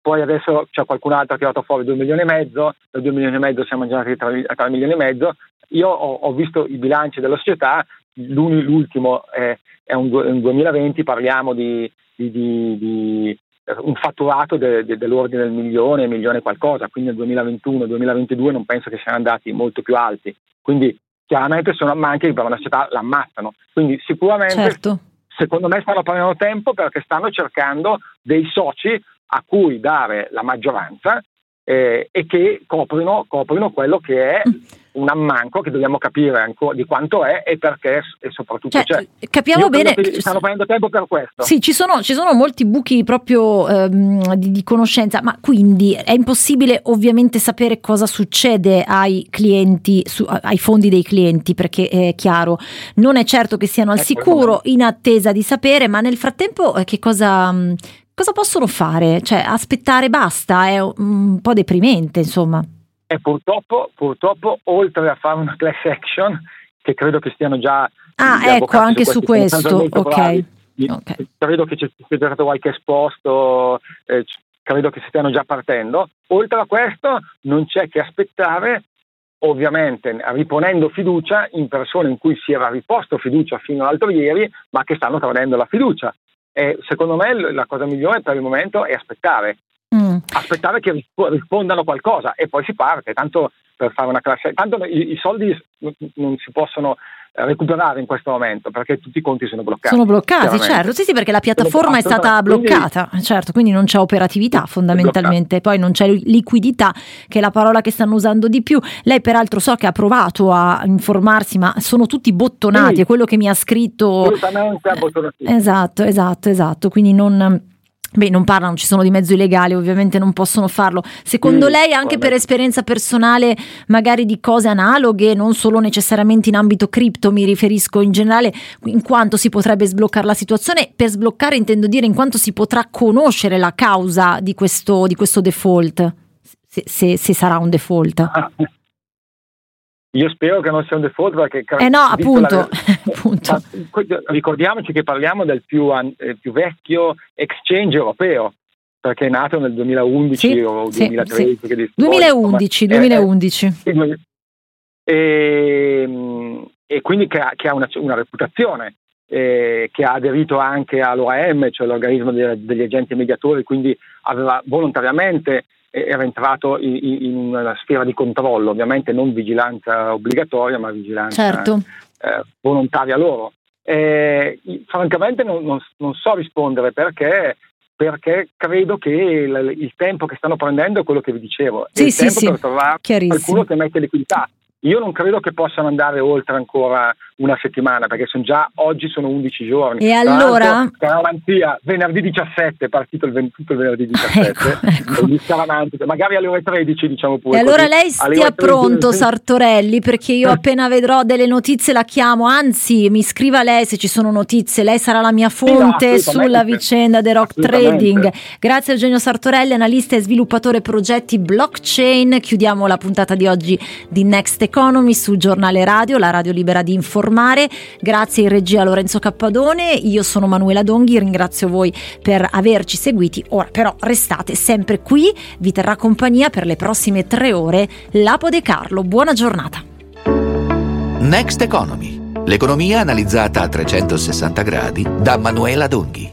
poi adesso c'è qualcun altro che ha tirato fuori 2 milioni e mezzo, da 2 milioni e mezzo siamo giunti a 3, milioni e mezzo. Io ho, ho, visto i bilanci della società, l'ultimo è, è un, un, 2020, parliamo di, di, di, di un fatturato de, de, dell'ordine del milione, milione qualcosa, quindi nel 2021-2022 non penso che siano andati molto più alti. Quindi chiaramente sono ammanchi che per una società l'ammazzano. Quindi sicuramente certo. secondo me stanno prendendo tempo perché stanno cercando dei soci a cui dare la maggioranza eh, e che coprono, coprono, quello che è mm. Un ammanco che dobbiamo capire ancora di quanto è e perché e soprattutto cioè, c'è. Capiamo Io bene. Stanno prendendo tempo per questo. Sì, ci sono, ci sono molti buchi proprio ehm, di, di, conoscenza, ma quindi è impossibile ovviamente sapere cosa succede ai clienti, su, ai fondi dei clienti, perché è chiaro, non è certo che siano al ecco, sicuro in attesa di sapere, ma nel frattempo eh, che cosa cosa possono fare? Cioè, aspettare basta, è un po' deprimente, insomma. E purtroppo, purtroppo, oltre a fare una class action, che credo che stiano già... Ah, ecco, anche su, su questo, ok. okay. Credo che ci sia stato qualche esposto, eh, credo che stiano già partendo. Oltre a questo non c'è che aspettare ovviamente riponendo fiducia in persone in cui si era riposto fiducia fino all'altro ieri, ma che stanno tradendo la fiducia. E secondo me la cosa migliore per il momento è aspettare. Mm. Aspettare che rispondano qualcosa e poi si parte, tanto per fare una classe. Tanto i, i soldi non si possono recuperare in questo momento perché tutti i conti sono bloccati. Sono bloccati, certo, sì, sì, perché la piattaforma è stata bloccata, quindi, certo, quindi non c'è operatività fondamentalmente, poi non c'è liquidità, che è la parola che stanno usando di più. Lei peraltro so che ha provato a informarsi, ma sono tutti bottonati, sì, è quello che mi ha scritto. Assolutamente abbottonati. Esatto, esatto, esatto, quindi non Beh, non parlano, ci sono di mezzo illegali, ovviamente non possono farlo. Secondo mm, lei, anche per esperienza personale, magari di cose analoghe, non solo necessariamente in ambito cripto, mi riferisco in generale, in quanto si potrebbe sbloccare la situazione? Per sbloccare intendo dire in quanto si potrà conoscere la causa di questo, di questo default, se, se, se sarà un default. Io spero che non sia un default perché... Eh no, appunto. La... appunto. ricordiamoci che parliamo del più, eh, più, vecchio exchange europeo, perché è nato nel 2011 sì, o 2013. Sì, sì. 2011, poi, 2011. Eh, e, e, quindi che ha, che ha una, una, reputazione, eh, che ha aderito anche all'OAM, cioè l'organismo degli agenti mediatori, quindi aveva volontariamente era entrato in, in, una sfera di controllo, ovviamente non vigilanza obbligatoria, ma vigilanza certo. eh, volontaria loro. Eh, francamente non, non, non, so rispondere perché, perché credo che il, il, tempo che stanno prendendo è quello che vi dicevo, sì, è il sì, tempo sì. per trovare qualcuno che mette liquidità. Io non credo che possano andare oltre ancora una settimana perché sono già oggi sono 11 giorni. E allora? Caravanzia, venerdì 17, è partito il, ven- tutto il venerdì 17. ecco, ecco. Magari alle ore 13 diciamo pure. E allora così. lei stia pronto Sartorelli perché io appena vedrò delle notizie la chiamo, anzi mi scriva lei se ci sono notizie, lei sarà la mia fonte sì, no, sulla vicenda del rock trading. Grazie Eugenio Sartorelli, analista e sviluppatore progetti blockchain. Chiudiamo la puntata di oggi di Next Economy su Giornale Radio, la radio libera di informare. Grazie in regia Lorenzo Cappadone, io sono Manuela Donghi, ringrazio voi per averci seguiti. Ora però restate sempre qui, vi terrà compagnia per le prossime tre ore Lapo De Carlo. Buona giornata. Next Economy, l'economia analizzata a 360 gradi da Manuela Donghi.